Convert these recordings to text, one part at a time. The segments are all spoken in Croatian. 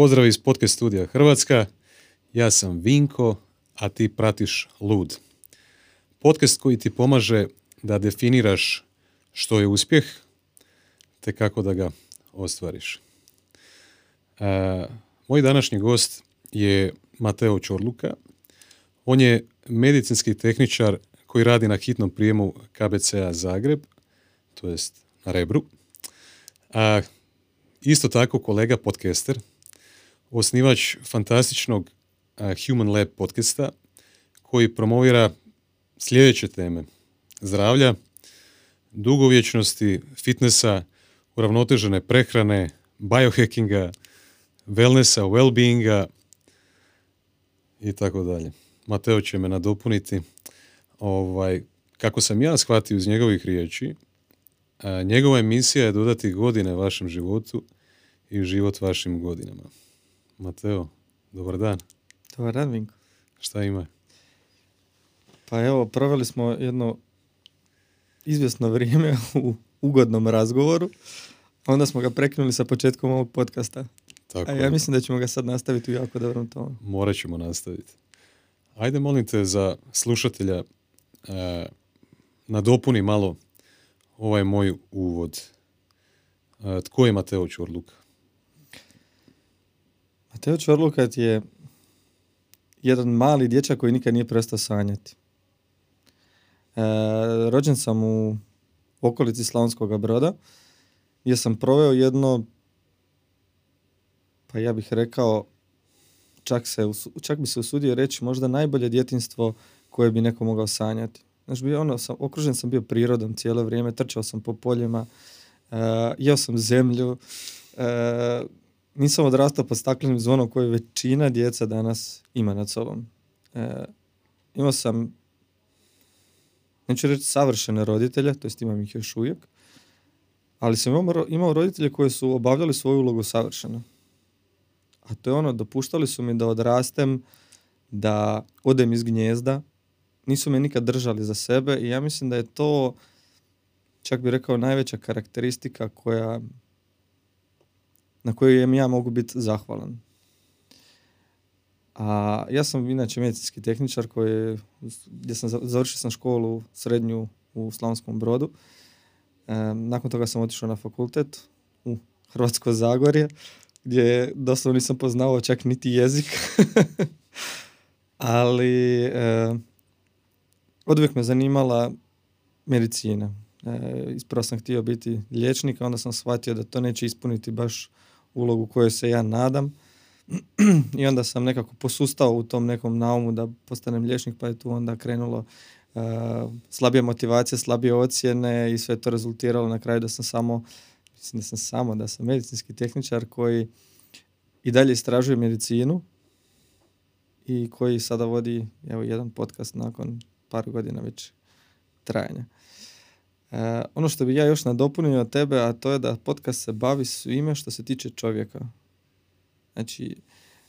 Pozdrav iz podcast studija Hrvatska. Ja sam Vinko, a ti pratiš Lud. Podcast koji ti pomaže da definiraš što je uspjeh, te kako da ga ostvariš. E, moj današnji gost je Mateo Čorluka. On je medicinski tehničar koji radi na hitnom prijemu KBC-a Zagreb, to jest na Rebru. A, isto tako kolega podcaster, osnivač fantastičnog Human Lab podcasta koji promovira sljedeće teme. Zdravlja, dugovječnosti, fitnessa, uravnotežene prehrane, biohackinga, wellnessa, wellbeinga i tako dalje. Mateo će me nadopuniti. Ovaj, kako sam ja shvatio iz njegovih riječi, njegova emisija je dodati godine vašem životu i život vašim godinama. Mateo, dobar dan. Dobar dan, Vinko. Šta ima? Pa evo, proveli smo jedno izvjesno vrijeme u ugodnom razgovoru, a onda smo ga prekinuli sa početkom ovog podcasta. Tako a ja mislim da ćemo ga sad nastaviti u jako dobrom tonu. Morat ćemo nastaviti. Ajde, molim te, za slušatelja e, nadopuni malo ovaj moj uvod. E, tko je Mateo Čorluka? Mateo Čorlukat je jedan mali dječak koji nikad nije prestao sanjati. E, rođen sam u okolici Slavonskog broda gdje sam proveo jedno pa ja bih rekao čak, se, čak bi se usudio reći možda najbolje djetinstvo koje bi neko mogao sanjati. Znaš, bio ono, sam, okružen sam bio prirodom cijelo vrijeme, trčao sam po poljima, uh, jeo sam zemlju, uh, nisam odrastao pod staklenim zvonom koje većina djeca danas ima nad sobom. E, imao sam, neću reći savršene roditelje, to jest imam ih još uvijek, ali sam imao, imao roditelje koji su obavljali svoju ulogu savršeno. A to je ono, dopuštali su mi da odrastem, da odem iz gnjezda, nisu me nikad držali za sebe i ja mislim da je to, čak bi rekao, najveća karakteristika koja na koju ja mogu biti zahvalan. A ja sam inače medicinski tehničar koji, gdje sam završio sam školu srednju u Slavonskom brodu. E, nakon toga sam otišao na fakultet u Hrvatsko Zagorje, gdje doslovno nisam poznao čak niti jezik. Ali e, od me zanimala medicina. E, ispravo sam htio biti liječnik, onda sam shvatio da to neće ispuniti baš ulogu kojoj se ja nadam. I onda sam nekako posustao u tom nekom naumu da postanem liječnik, pa je tu onda krenulo uh, slabije motivacije, slabije ocjene i sve to rezultiralo na kraju da sam samo, mislim da sam samo, da sam medicinski tehničar koji i dalje istražuje medicinu i koji sada vodi evo, jedan podcast nakon par godina već trajanja. E, ono što bi ja još nadopunio od tebe, a to je da podcast se bavi svime što se tiče čovjeka. Znači,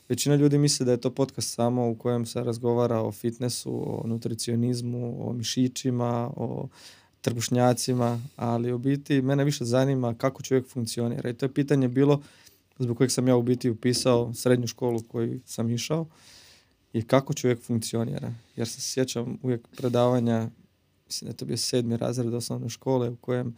većina ljudi misli da je to podcast samo u kojem se razgovara o fitnessu, o nutricionizmu, o mišićima, o trbušnjacima, ali u biti mene više zanima kako čovjek funkcionira. I to je pitanje bilo zbog kojeg sam ja u biti upisao srednju školu koju sam išao i kako čovjek funkcionira. Jer se sjećam uvijek predavanja mislim da je to bio sedmi razred osnovne škole u kojem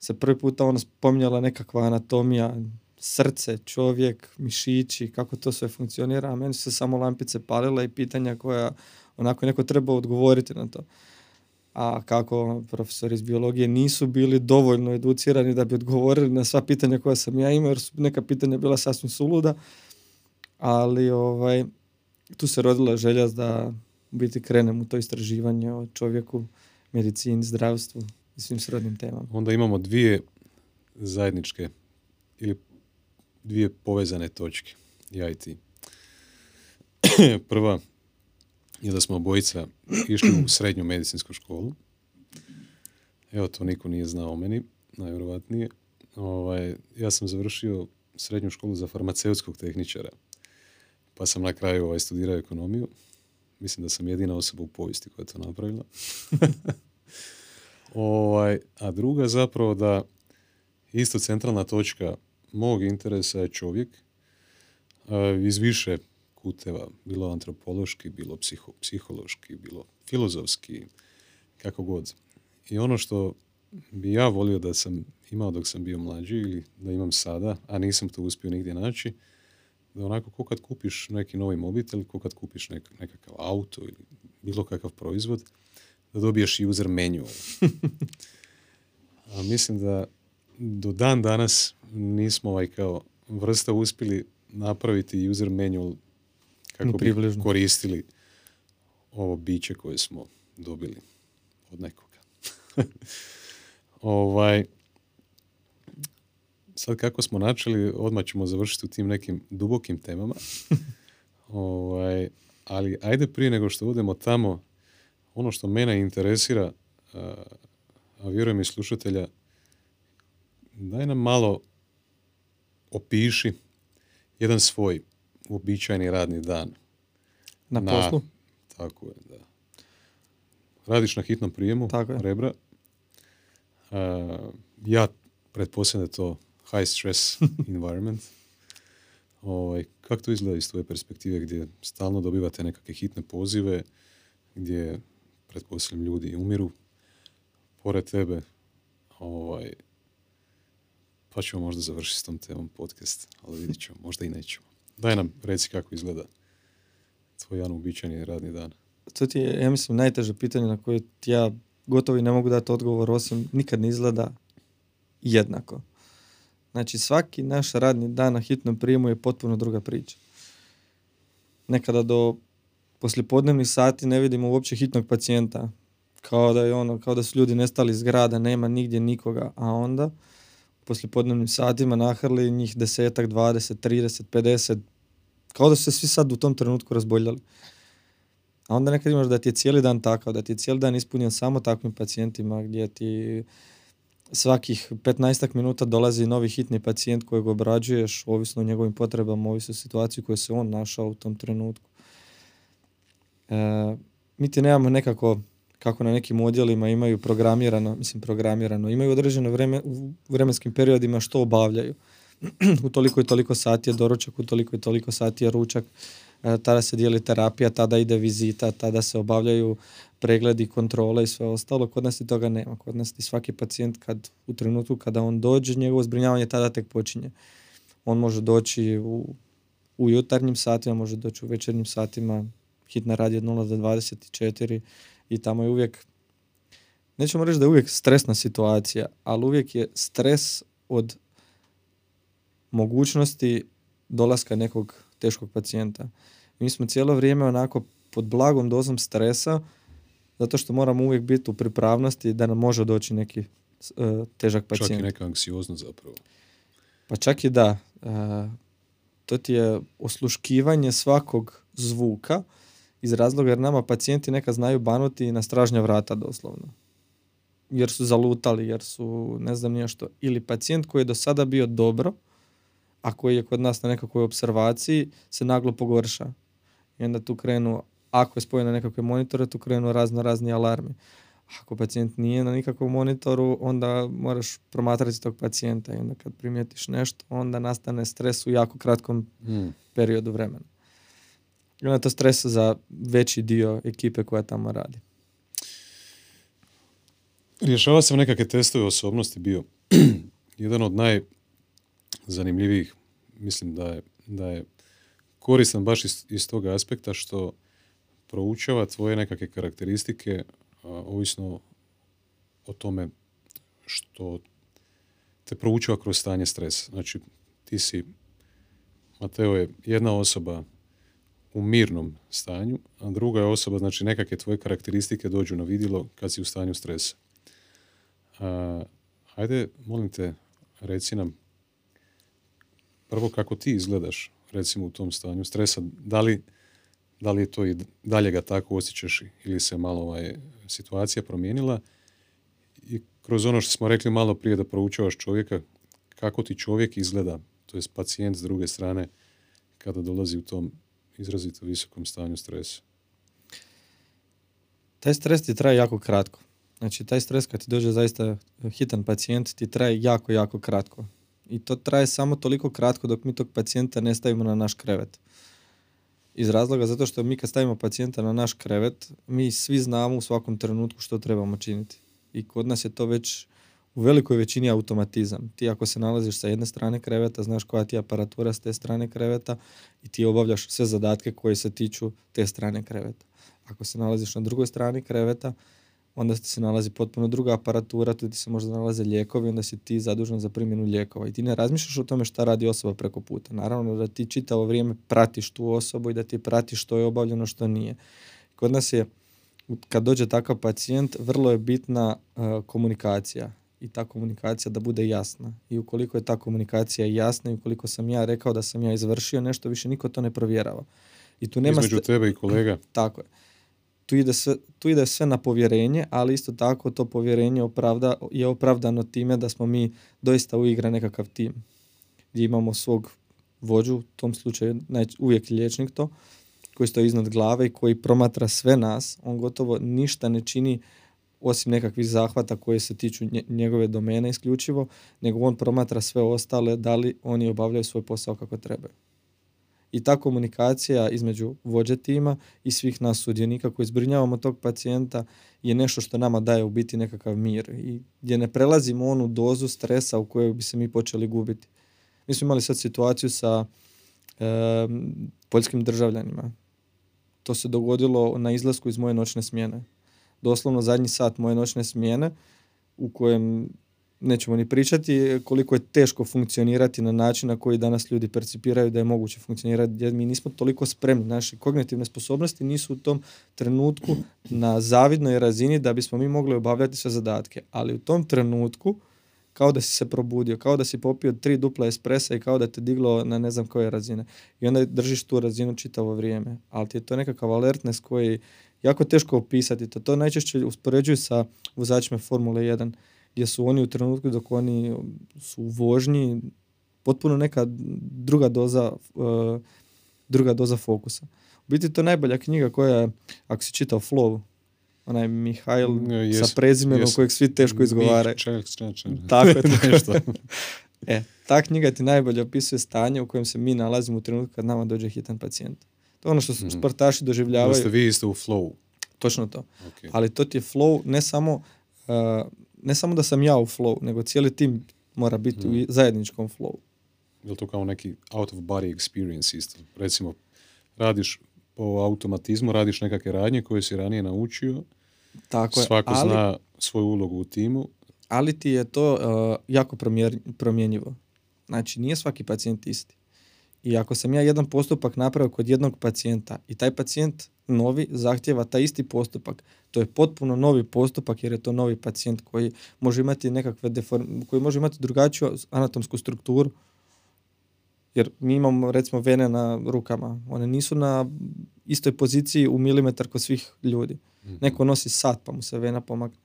se prvi puta ono spominjala nekakva anatomija, srce, čovjek, mišići, kako to sve funkcionira, a meni su se samo lampice palile i pitanja koja onako neko treba odgovoriti na to. A kako profesori iz biologije nisu bili dovoljno educirani da bi odgovorili na sva pitanja koja sam ja imao, jer su neka pitanja bila sasvim suluda, ali ovaj, tu se rodila želja da biti krenem u to istraživanje o čovjeku medicini, zdravstvu i svim srodnim temama. Onda imamo dvije zajedničke ili dvije povezane točke, ja i ti. Prva je da smo obojica išli u srednju medicinsku školu. Evo, to niko nije znao o meni, najvjerovatnije. Ovaj, ja sam završio srednju školu za farmaceutskog tehničara, pa sam na kraju ovaj, studirao ekonomiju Mislim da sam jedina osoba u povijesti koja je to napravila. ovaj, a druga zapravo da isto centralna točka mog interesa je čovjek. iz više kuteva, bilo antropološki, bilo psiho, psihološki, bilo filozofski, kako god. I ono što bi ja volio da sam imao dok sam bio mlađi ili da imam sada, a nisam to uspio nigdje naći, onako ko kad kupiš neki novi mobitel, ko kad kupiš nekakav auto ili bilo kakav proizvod, da dobiješ user manual. a mislim da do dan danas nismo ovaj kao vrsta uspjeli napraviti user manual kako bi koristili ovo biće koje smo dobili od nekoga. ovaj, sad kako smo načeli, odmah ćemo završiti u tim nekim dubokim temama. ovaj, ali ajde prije nego što budemo tamo, ono što mene interesira, a vjerujem i slušatelja, daj nam malo opiši jedan svoj uobičajeni radni dan. Na, na poslu? Tako je, da. Radiš na hitnom prijemu, tako je. rebra. ja pretpostavljam da to high stress environment. Ovaj, kako to izgleda iz tvoje perspektive gdje stalno dobivate nekakve hitne pozive, gdje pretpostavljam ljudi umiru pored tebe. Ovaj, pa ćemo možda završiti s tom temom podcast, ali vidit ćemo, možda i nećemo. Daj nam, reci kako izgleda tvoj jedan uobičajeni radni dan. To ti je, ja mislim, najteže pitanje na koje ja gotovo ne mogu dati odgovor, osim nikad ne izgleda jednako. Znači, svaki naš radni dan na hitnom prijemu je potpuno druga priča. Nekada do poslijepodnevnih sati ne vidimo uopće hitnog pacijenta. Kao da je ono, kao da su ljudi nestali iz grada, nema nigdje nikoga, a onda poslijepodnevnim satima nahrli njih desetak, dvadeset, trideset, pedeset, kao da su se svi sad u tom trenutku razboljali. A onda nekad imaš da ti je cijeli dan takav, da ti je cijeli dan ispunjen samo takvim pacijentima gdje ti svakih 15 minuta dolazi novi hitni pacijent kojeg obrađuješ, ovisno o njegovim potrebama, ovisno o situaciji koju se on našao u tom trenutku. E, mi ti nemamo nekako, kako na nekim odjelima imaju programirano, mislim programirano, imaju određeno vreme, u vremenskim periodima što obavljaju. u toliko i toliko sati je doručak, u toliko i toliko sati je ručak, tada se dijeli terapija, tada ide vizita, tada se obavljaju pregledi, kontrole i sve ostalo. Kod nas i toga nema. Kod nas i svaki pacijent kad, u trenutku kada on dođe, njegovo zbrinjavanje tada tek počinje. On može doći u, u jutarnjim satima, može doći u večernjim satima, hitna radi od 0 do 24 i tamo je uvijek, nećemo reći da je uvijek stresna situacija, ali uvijek je stres od mogućnosti dolaska nekog teškog pacijenta. Mi smo cijelo vrijeme onako pod blagom dozom stresa, zato što moramo uvijek biti u pripravnosti da nam može doći neki uh, težak pacijent. Čak i neka anksioznost zapravo. Pa čak i da. Uh, to ti je osluškivanje svakog zvuka iz razloga jer nama pacijenti neka znaju banuti na stražnja vrata doslovno. Jer su zalutali, jer su ne znam nije što. Ili pacijent koji je do sada bio dobro, a koji je kod nas na nekakvoj observaciji, se naglo pogorša. I onda tu krenu, ako je spojen na nekakve monitore, tu krenu razno razni alarmi. Ako pacijent nije na nikakvom monitoru, onda moraš promatrati tog pacijenta i onda kad primijetiš nešto, onda nastane stres u jako kratkom hmm. periodu vremena. I onda je to stres za veći dio ekipe koja tamo radi. Rješava sam nekakve testove osobnosti bio. Jedan od naj, zanimljivijih. Mislim da je, da je koristan baš iz, iz tog aspekta što proučava tvoje nekakve karakteristike ovisno o tome što te proučava kroz stanje stresa. Znači, ti si, Mateo je jedna osoba u mirnom stanju, a druga je osoba, znači nekakve tvoje karakteristike dođu na vidjelo kad si u stanju stresa. A, ajde, molim te, reci nam prvo kako ti izgledaš recimo u tom stanju stresa, da li, da li je to i dalje ga tako osjećaš ili se malo ovaj, situacija promijenila i kroz ono što smo rekli malo prije da proučavaš čovjeka, kako ti čovjek izgleda, to je pacijent s druge strane kada dolazi u tom izrazito visokom stanju stresa. Taj stres ti traje jako kratko. Znači, taj stres kad ti dođe zaista hitan pacijent ti traje jako, jako kratko I to traje samo toliko kratko dok mi tog pacijenta ne stavimo na naš krevet. Iz razloga zato što mi kad stavimo pacijenta na naš krevet, mi svi znamo u svakom trenutku što trebamo činiti. I kod nas je to već u velikoj većini automatizam. Ti ako se nalaziš sa jedne strane kreveta, znaš koja ti je aparatura s te strane kreveta i ti obavljaš sve zadatke koje se tiču te strane kreveta. Ako se nalaziš na drugoj strani kreveta, onda ti se nalazi potpuno druga aparatura, tu ti se možda nalaze lijekovi, onda si ti zadužen za primjenu lijekova i ti ne razmišljaš o tome šta radi osoba preko puta. Naravno da ti čitavo vrijeme pratiš tu osobu i da ti pratiš što je obavljeno, što nije. Kod nas je, kad dođe takav pacijent, vrlo je bitna uh, komunikacija i ta komunikacija da bude jasna. I ukoliko je ta komunikacija jasna i ukoliko sam ja rekao da sam ja izvršio nešto, više niko to ne provjerava. I tu nema Između tebe i kolega. Tako je tu ide, sve, tu ide sve na povjerenje, ali isto tako to povjerenje opravda, je opravdano time da smo mi doista uigra nekakav tim. Gdje imamo svog vođu, u tom slučaju uvijek liječnik to, koji stoji iznad glave i koji promatra sve nas, on gotovo ništa ne čini osim nekakvih zahvata koje se tiču njegove domene isključivo, nego on promatra sve ostale da li oni obavljaju svoj posao kako trebaju i ta komunikacija između vođe tima i svih nas sudionika koji zbrinjavamo tog pacijenta je nešto što nama daje u biti nekakav mir i gdje ne prelazimo onu dozu stresa u kojoj bi se mi počeli gubiti. Mi smo imali sad situaciju sa e, poljskim državljanima. To se dogodilo na izlasku iz moje noćne smjene. Doslovno zadnji sat moje noćne smjene u kojem nećemo ni pričati koliko je teško funkcionirati na način na koji danas ljudi percipiraju da je moguće funkcionirati jer mi nismo toliko spremni. Naše kognitivne sposobnosti nisu u tom trenutku na zavidnoj razini da bismo mi mogli obavljati sve zadatke. Ali u tom trenutku kao da si se probudio, kao da si popio tri dupla espresa i kao da te diglo na ne znam koje razine. I onda držiš tu razinu čitavo vrijeme. Ali ti je to nekakav alertness koji jako teško opisati. To, to najčešće uspoređuju sa vozačima Formule 1 gdje su oni u trenutku dok oni su u vožnji potpuno neka druga doza, uh, druga doza fokusa. U biti to je najbolja knjiga koja je, ako si čitao Flow, onaj Mihail yes, sa prezimenom yes. kojeg svi teško izgovaraju. Tako je nešto. e, ta knjiga ti najbolje opisuje stanje u kojem se mi nalazimo u trenutku kad nama dođe hitan pacijent. To je ono što mm. sportaši doživljavaju. Da ste vi isto u flow. Točno to. Okay. Ali to ti je flow ne samo uh, ne samo da sam ja u flow, nego cijeli tim mora biti u hmm. zajedničkom flow. Je to kao neki out of body experience isto? Recimo, radiš po automatizmu, radiš nekakve radnje koje si ranije naučio, Tako je, svako ali, zna svoju ulogu u timu. Ali ti je to uh, jako promjenjivo. Znači, nije svaki pacijent isti. I ako sam ja jedan postupak napravio kod jednog pacijenta i taj pacijent novi zahtjeva taj isti postupak, to je potpuno novi postupak jer je to novi pacijent koji može imati nekakve deform, koji može imati drugačiju anatomsku strukturu. Jer mi imamo recimo vene na rukama, one nisu na istoj poziciji u milimetar kod svih ljudi. Mhm. Neko nosi sat pa mu se vena pomagne.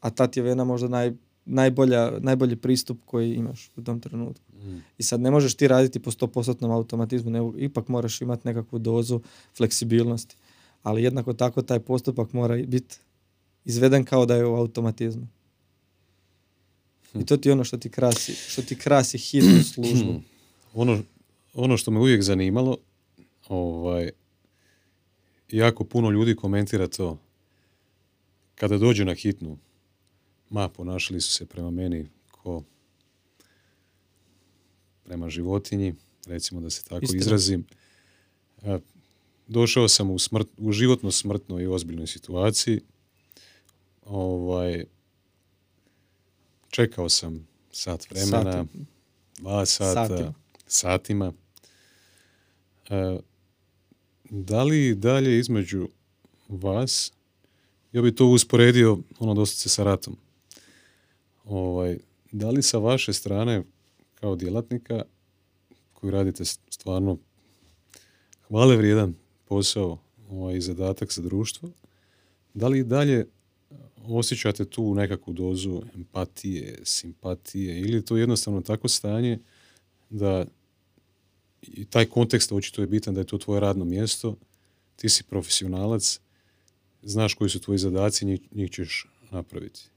A ta ti je vena možda naj, najbolja, najbolji pristup koji imaš u tom trenutku. Mm. I sad ne možeš ti raditi po 100% automatizmu, nego ipak moraš imati nekakvu dozu fleksibilnosti. Ali jednako tako taj postupak mora biti izveden kao da je u automatizmu. I to ti je ono što ti krasi, što ti krasi hitnu službu. ono, ono što me uvijek zanimalo, ovaj, jako puno ljudi komentira to. Kada dođu na hitnu, ma, ponašali su se prema meni ko prema životinji, recimo da se tako izrazim. Došao sam u, smrt, u životno smrtnoj i ozbiljnoj situaciji. Ovaj, čekao sam sat vremena, dva sata, satima. satima. da li dalje između vas, ja bi to usporedio ono dosta se sa ratom. Ovaj, da li sa vaše strane kao djelatnika koji radite stvarno hvale vrijedan posao ovaj, zadatak za društvo, da li dalje osjećate tu nekakvu dozu empatije, simpatije ili je to jednostavno tako stanje da i taj kontekst očito je bitan da je to tvoje radno mjesto, ti si profesionalac, znaš koji su tvoji zadaci, njih, njih ćeš napraviti.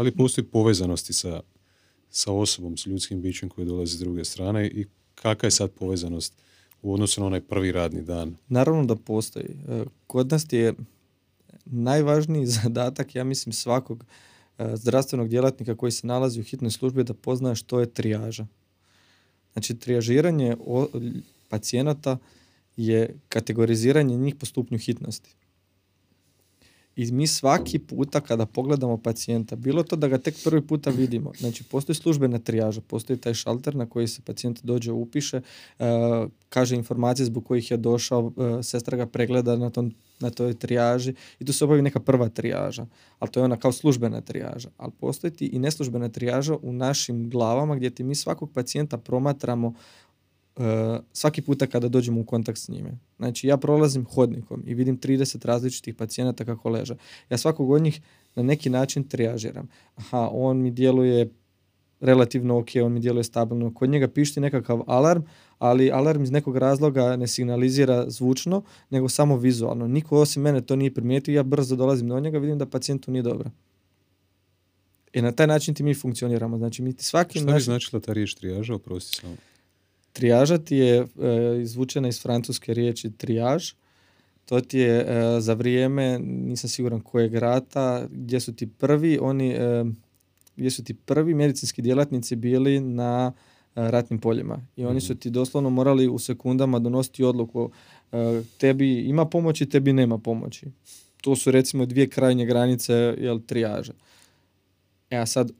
Da li postoji povezanosti sa sa osobom, s ljudskim bićem koji dolazi s druge strane i kakva je sad povezanost u odnosu na onaj prvi radni dan? Naravno da postoji. E, kod nas je najvažniji zadatak, ja mislim, svakog e, zdravstvenog djelatnika koji se nalazi u hitnoj službi da pozna što je trijaža. Znači, trijažiranje pacijenata je kategoriziranje njih po stupnju hitnosti. I mi svaki puta kada pogledamo pacijenta, bilo to da ga tek prvi puta vidimo, znači postoji službena trijaža, postoji taj šalter na koji se pacijent dođe, upiše, uh, kaže informacije zbog kojih je došao, uh, sestra ga pregleda na, tom, na toj trijaži i tu se obavi neka prva trijaža, ali to je ona kao službena trijaža. Ali postoji i neslužbena trijaža u našim glavama gdje ti mi svakog pacijenta promatramo E, svaki puta kada dođemo u kontakt s njime. Znači ja prolazim hodnikom i vidim 30 različitih pacijenata kako leže. Ja svakog od njih na neki način trijažiram. Aha, on mi djeluje relativno ok, on mi djeluje stabilno. Kod njega pišti nekakav alarm, ali alarm iz nekog razloga ne signalizira zvučno, nego samo vizualno. Niko osim mene to nije primijetio, ja brzo dolazim do njega, vidim da pacijentu nije dobro. I na taj način ti mi funkcioniramo. Znači, mi ti svaki... Šta bi značila ta riječ trijaža, oprosti samo? Trijaža ti je e, izvučena iz francuske riječi trijaž. To ti je e, za vrijeme, nisam siguran kojeg rata, gdje su ti prvi, oni, e, gdje su ti prvi medicinski djelatnici bili na ratnim poljima. I oni su mhm. ti doslovno morali u sekundama donositi odluku tebi ima pomoći, tebi nema pomoći. To su recimo dvije krajnje granice jel, trijaže. E a sad,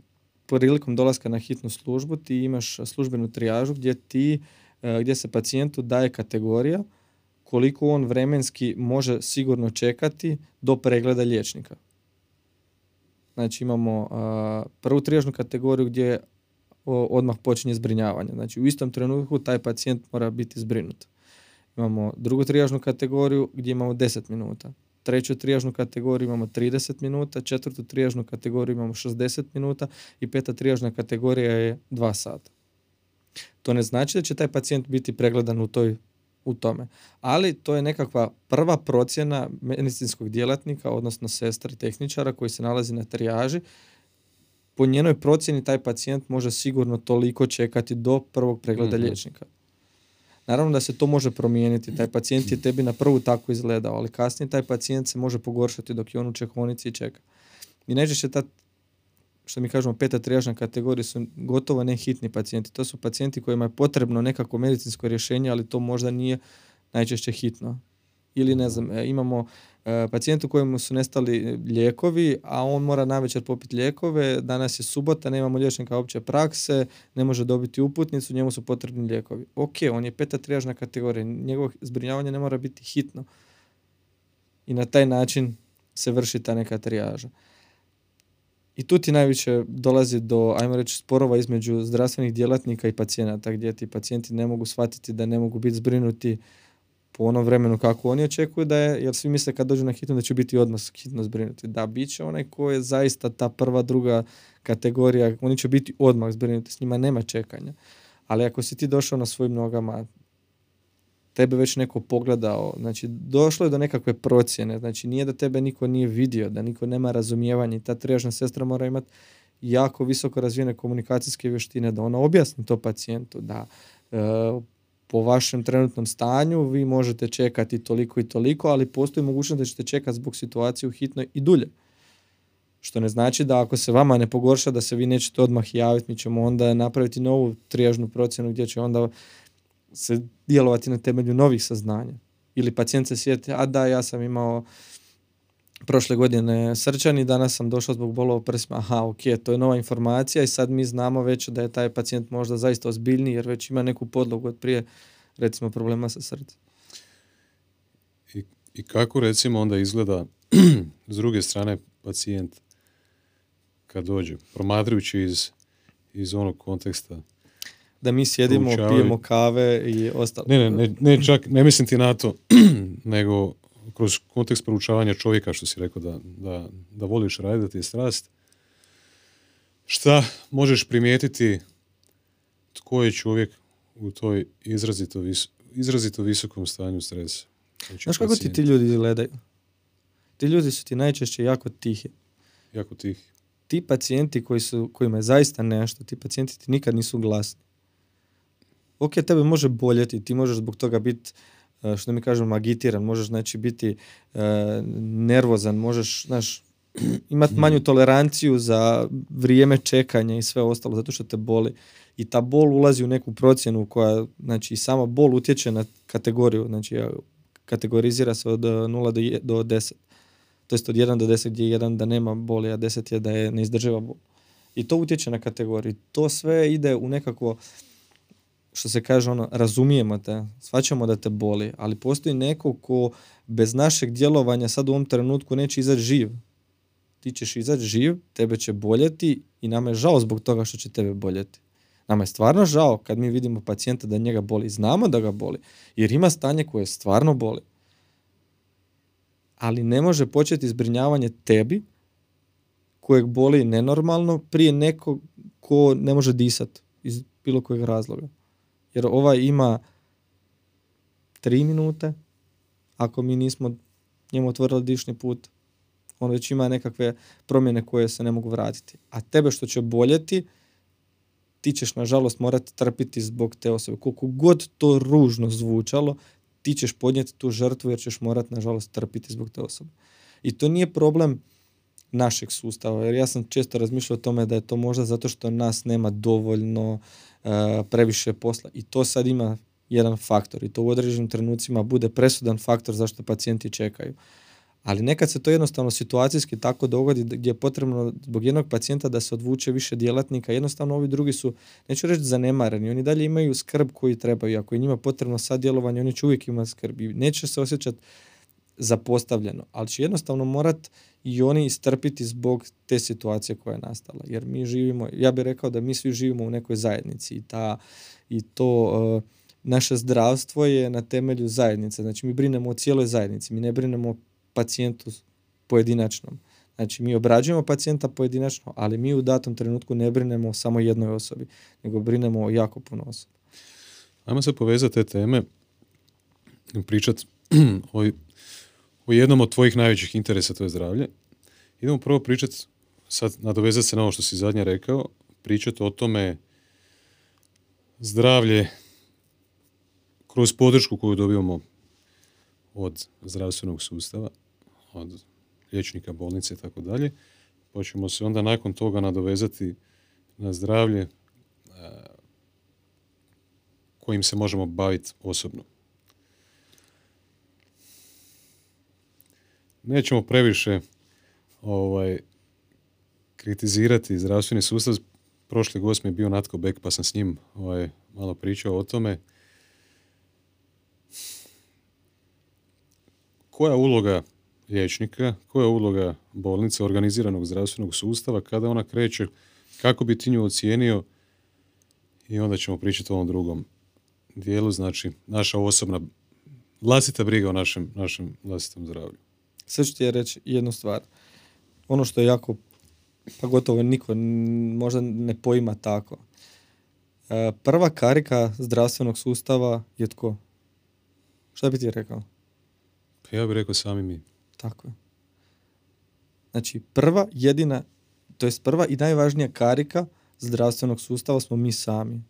prilikom dolaska na hitnu službu ti imaš službenu trijažu gdje ti e, gdje se pacijentu daje kategorija koliko on vremenski može sigurno čekati do pregleda liječnika. Znači imamo prvu trijažnu kategoriju gdje odmah počinje zbrinjavanje. Znači u istom trenutku taj pacijent mora biti zbrinut. Imamo drugu trijažnu kategoriju gdje imamo 10 minuta treću trijažnu kategoriju imamo 30 minuta, četvrtu trijažnu kategoriju imamo 60 minuta i peta trijažna kategorija je 2 sata. To ne znači da će taj pacijent biti pregledan u toj u tome. Ali to je nekakva prva procjena medicinskog djelatnika, odnosno sestre tehničara koji se nalazi na trijaži. Po njenoj procjeni taj pacijent može sigurno toliko čekati do prvog pregleda mm liječnika. Naravno da se to može promijeniti. Taj pacijent je tebi na prvu tako izgledao, ali kasnije taj pacijent se može pogoršati dok je on u čekonici i čeka. I najčešće ta što mi kažemo peta trijažna kategorija su gotovo ne hitni pacijenti. To su pacijenti kojima je potrebno nekako medicinsko rješenje, ali to možda nije najčešće hitno. Ili ne znam, e, imamo pacijentu kojemu su nestali lijekovi, a on mora navečer popiti lijekove, danas je subota, nemamo liječnika opće prakse, ne može dobiti uputnicu, njemu su potrebni lijekovi. Ok, on je peta trijažna kategorija, njegovo zbrinjavanje ne mora biti hitno. I na taj način se vrši ta neka trijaža. I tu ti najviše dolazi do, ajmo reći, sporova između zdravstvenih djelatnika i pacijenata, gdje ti pacijenti ne mogu shvatiti da ne mogu biti zbrinuti po onom vremenu kako oni očekuju da je, jer svi misle kad dođu na hitnu da će biti odmah hitno zbrinuti. Da, bit će onaj ko je zaista ta prva, druga kategorija, oni će biti odmah zbrinuti, s njima nema čekanja. Ali ako si ti došao na svojim nogama, tebe već neko pogledao, znači došlo je do nekakve procjene, znači nije da tebe niko nije vidio, da niko nema razumijevanja ta trijažna sestra mora imati jako visoko razvijene komunikacijske vještine, da ona objasni to pacijentu, da e, po vašem trenutnom stanju vi možete čekati toliko i toliko, ali postoji mogućnost da ćete čekati zbog situacije u hitnoj i dulje. Što ne znači da ako se vama ne pogorša da se vi nećete odmah javiti, mi ćemo onda napraviti novu trijažnu procjenu gdje će onda se djelovati na temelju novih saznanja. Ili pacijent se sjeti, a da, ja sam imao prošle godine srčani, danas sam došao zbog bolova u prsima, aha, ok, to je nova informacija i sad mi znamo već da je taj pacijent možda zaista ozbiljniji jer već ima neku podlogu od prije, recimo, problema sa srcem. I, I kako recimo onda izgleda s druge strane pacijent kad dođe, promatrajući iz, iz onog konteksta da mi sjedimo, pijemo kave i ostalo. Ne, ne, ne, ne, čak ne mislim ti na to, nego kroz kontekst proučavanja čovjeka, što si rekao da, da, da voliš raditi, da ti je strast, šta možeš primijetiti tko je čovjek u toj izrazito, vis, izrazito visokom stanju stresa? Znači, Znaš kako ti ti ljudi gledaju? Ti ljudi su ti najčešće jako tihi. Jako tihi. ti pacijenti koji su, kojima je zaista nešto, ti pacijenti ti nikad nisu glasni. Ok, tebe može boljeti, ti možeš zbog toga biti što mi kažemo agitiran, možeš znači biti e, nervozan, možeš znaš, imati manju toleranciju za vrijeme čekanja i sve ostalo zato što te boli i ta bol ulazi u neku procjenu koja, znači sama bol utječe na kategoriju, znači kategorizira se od 0 do, do 10. To jest od 1 do 10 gdje je 1 da nema boli, a 10 je da je neizdrživa bol. I to utječe na kategoriju. To sve ide u nekakvo, što se kaže ono, razumijemo te, svaćamo da te boli, ali postoji neko ko bez našeg djelovanja sad u ovom trenutku neće izaći živ. Ti ćeš izaći živ, tebe će boljeti i nama je žao zbog toga što će tebe boljeti. Nama je stvarno žao kad mi vidimo pacijenta da njega boli. Znamo da ga boli, jer ima stanje koje stvarno boli. Ali ne može početi zbrinjavanje tebi, kojeg boli nenormalno, prije nekog ko ne može disati iz bilo kojeg razloga. Jer ovaj ima tri minute, ako mi nismo njemu otvorili dišni put, on već ima nekakve promjene koje se ne mogu vratiti. A tebe što će boljeti, ti ćeš nažalost morati trpiti zbog te osobe. Koliko god to ružno zvučalo, ti ćeš podnijeti tu žrtvu jer ćeš morati nažalost trpiti zbog te osobe. I to nije problem našeg sustava, jer ja sam često razmišljao o tome da je to možda zato što nas nema dovoljno uh, previše posla i to sad ima jedan faktor i to u određenim trenucima bude presudan faktor zašto pacijenti čekaju. Ali nekad se to jednostavno situacijski tako dogodi gdje je potrebno zbog jednog pacijenta da se odvuče više djelatnika, jednostavno ovi drugi su, neću reći zanemareni, oni dalje imaju skrb koji trebaju, ako je njima potrebno sad djelovanje, oni će uvijek imati skrb i neće se osjećati zapostavljeno, ali će jednostavno morat i oni istrpiti zbog te situacije koja je nastala. Jer mi živimo, ja bih rekao da mi svi živimo u nekoj zajednici i, ta, i to uh, naše zdravstvo je na temelju zajednice. Znači mi brinemo o cijeloj zajednici, mi ne brinemo pacijentu pojedinačnom. Znači, mi obrađujemo pacijenta pojedinačno, ali mi u datom trenutku ne brinemo o samo jednoj osobi, nego brinemo o jako puno osoba. Ajmo se povezati te teme pričati o, o jednom od tvojih najvećih interesa, to je zdravlje. Idemo prvo pričati, sad nadovezati se na ovo što si zadnje rekao, pričati o tome zdravlje kroz podršku koju dobivamo od zdravstvenog sustava, od liječnika, bolnice i tako dalje, pa ćemo se onda nakon toga nadovezati na zdravlje e, kojim se možemo baviti osobno. Nećemo previše ovaj, kritizirati zdravstveni sustav. Prošli gost mi je bio Natko Bek, pa sam s njim ovaj, malo pričao o tome. koja uloga liječnika, koja je uloga bolnice, organiziranog zdravstvenog sustava, kada ona kreće, kako bi ti nju ocijenio i onda ćemo pričati o ovom drugom dijelu, znači naša osobna vlastita briga o našem, našem vlastitom zdravlju. Sve ću ti je reći jednu stvar. Ono što je jako, pa gotovo niko možda ne poima tako. E, prva karika zdravstvenog sustava je tko? Šta bi ti rekao? Pa ja bih rekao sami mi. Tako je. Znači, prva, jedina, to jest prva i najvažnija karika zdravstvenog sustava smo mi sami.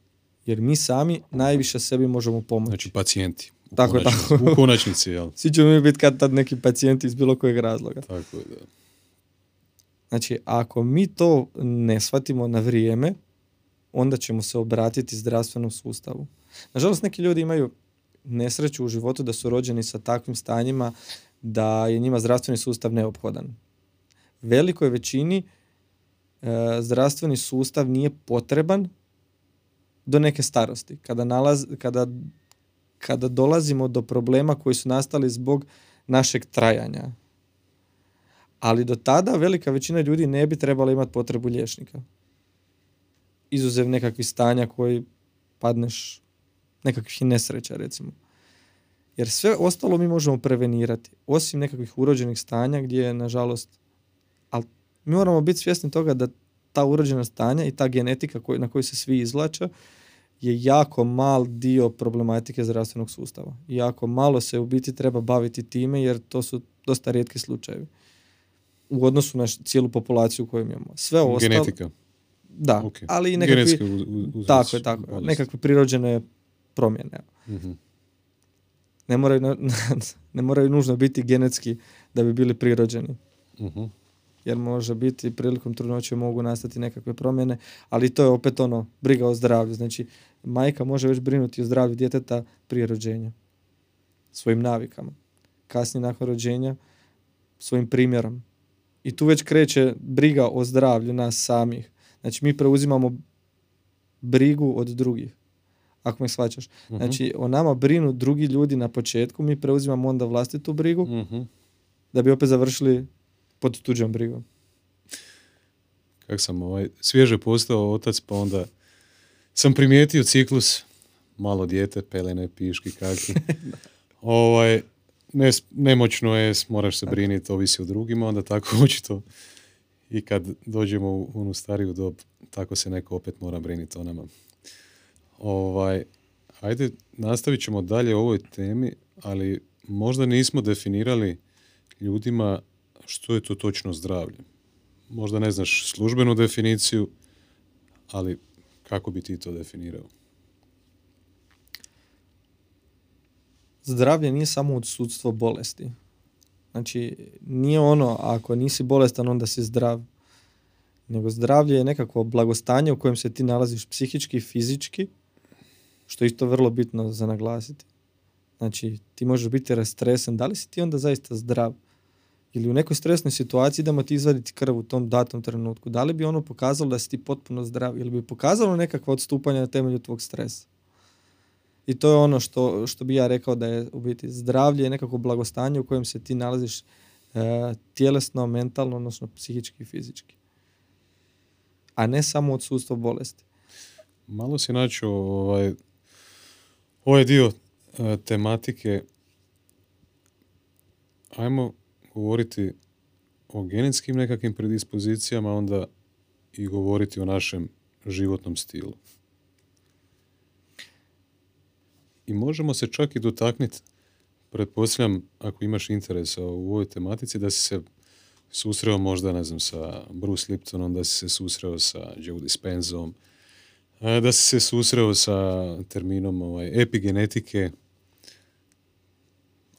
Jer mi sami najviše sebi možemo pomoći. Znači, pacijenti. U tako je, tako. U konačnici, jel? Svi ćemo mi biti kad tad neki pacijenti iz bilo kojeg razloga. Tako je, da. Znači, ako mi to ne shvatimo na vrijeme, onda ćemo se obratiti zdravstvenom sustavu. Nažalost, neki ljudi imaju nesreću u životu da su rođeni sa takvim stanjima da je njima zdravstveni sustav neophodan. Velikoj većini e, zdravstveni sustav nije potreban do neke starosti. Kada, nalaz, kada, kada dolazimo do problema koji su nastali zbog našeg trajanja. Ali do tada velika većina ljudi ne bi trebala imati potrebu liječnika. Izuzev nekakvih stanja koji padneš nekakvih nesreća recimo. Jer sve ostalo mi možemo prevenirati, osim nekakvih urođenih stanja gdje je nažalost, ali mi moramo biti svjesni toga da ta urođena stanja i ta genetika na koju se svi izvlače je jako mal dio problematike zdravstvenog sustava. jako malo se u biti treba baviti time jer to su dosta rijetki slučajevi. u odnosu na cijelu populaciju koju imamo. Sve ostalo... Genetika. Da, Ok. ali i nekakvi... Uz- uz- Tako je, tako je. Nekakve prirođene promjene. Mhm. Ne moraju, na- ne moraju nužno biti genetski da bi bili prirođeni. Mhm. Jer može biti prilikom trudnoće mogu nastati nekakve promjene, ali to je opet ono briga o zdravlju. Znači, majka može već brinuti o zdravlju djeteta prije rođenja. Svojim navikama. Kasnije nakon rođenja svojim primjerom. I tu već kreće briga o zdravlju nas samih. Znači, mi preuzimamo brigu od drugih. Ako me shvaćaš. Mhm. Znači, o nama brinu drugi ljudi na početku, mi preuzimamo onda vlastitu brigu, Mhm. da bi opet završili pod tuđom brigom. Kak sam ovaj, svježe postao otac, pa onda sam primijetio ciklus, malo dijete, pelene, piški, kaki. ovaj, ne, nemoćno je, moraš se briniti, ovisi o drugima, onda tako očito i kad dođemo u onu stariju dob, tako se neko opet mora brinuti o nama. Ovaj, ajde, nastavit ćemo dalje o ovoj temi, ali možda nismo definirali ljudima što je to točno zdravlje. Možda ne znaš službenu definiciju, ali kako bi ti to definirao? Zdravlje nije samo odsudstvo bolesti. Znači, nije ono, ako nisi bolestan, onda si zdrav. Nego zdravlje je nekakvo blagostanje u kojem se ti nalaziš psihički i fizički, što je isto vrlo bitno za naglasiti. Znači, ti možeš biti rastresen, da li si ti onda zaista zdrav? Ili u nekoj stresnoj situaciji idemo ti izvaditi krv u tom datom trenutku. Da li bi ono pokazalo da si ti potpuno zdrav? Ili bi pokazalo nekakva odstupanja na temelju tvog stresa? I to je ono što, što bi ja rekao da je u biti zdravlje je nekako blagostanje u kojem se ti nalaziš e, tjelesno, mentalno, odnosno psihički i fizički. A ne samo odsustvo bolesti. Malo si načeo ovaj, ovaj dio e, tematike. Ajmo govoriti o genetskim nekakvim predispozicijama, onda i govoriti o našem životnom stilu. I možemo se čak i dotakniti, pretpostavljam, ako imaš interesa u ovoj tematici, da si se susreo možda, ne znam, sa Bruce Liptonom, da si se susreo sa Joe Dispenzom, a, da si se susreo sa terminom ovaj, epigenetike.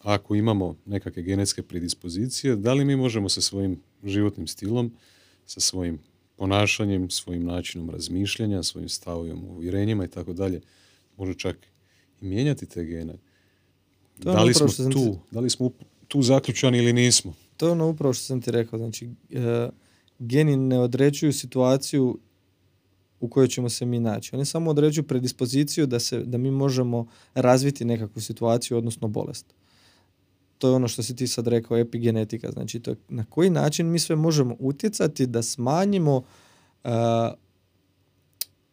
Ako imamo nekakve genetske predispozicije, da li mi možemo sa svojim životnim stilom, sa svojim ponašanjem, svojim načinom razmišljanja, svojim stavovima, uvjerenjima i tako dalje, možda čak i mijenjati te gene. To Da ono li upravo smo tu, ti- da li smo tu zaključani ili nismo? To je ono upravo što sam ti rekao. Znači, e, geni ne određuju situaciju u kojoj ćemo se mi naći. Oni samo određuju predispoziciju da, se, da mi možemo razviti nekakvu situaciju, odnosno bolest. To je ono što si ti sad rekao, epigenetika. Znači, to na koji način mi sve možemo utjecati da smanjimo, e,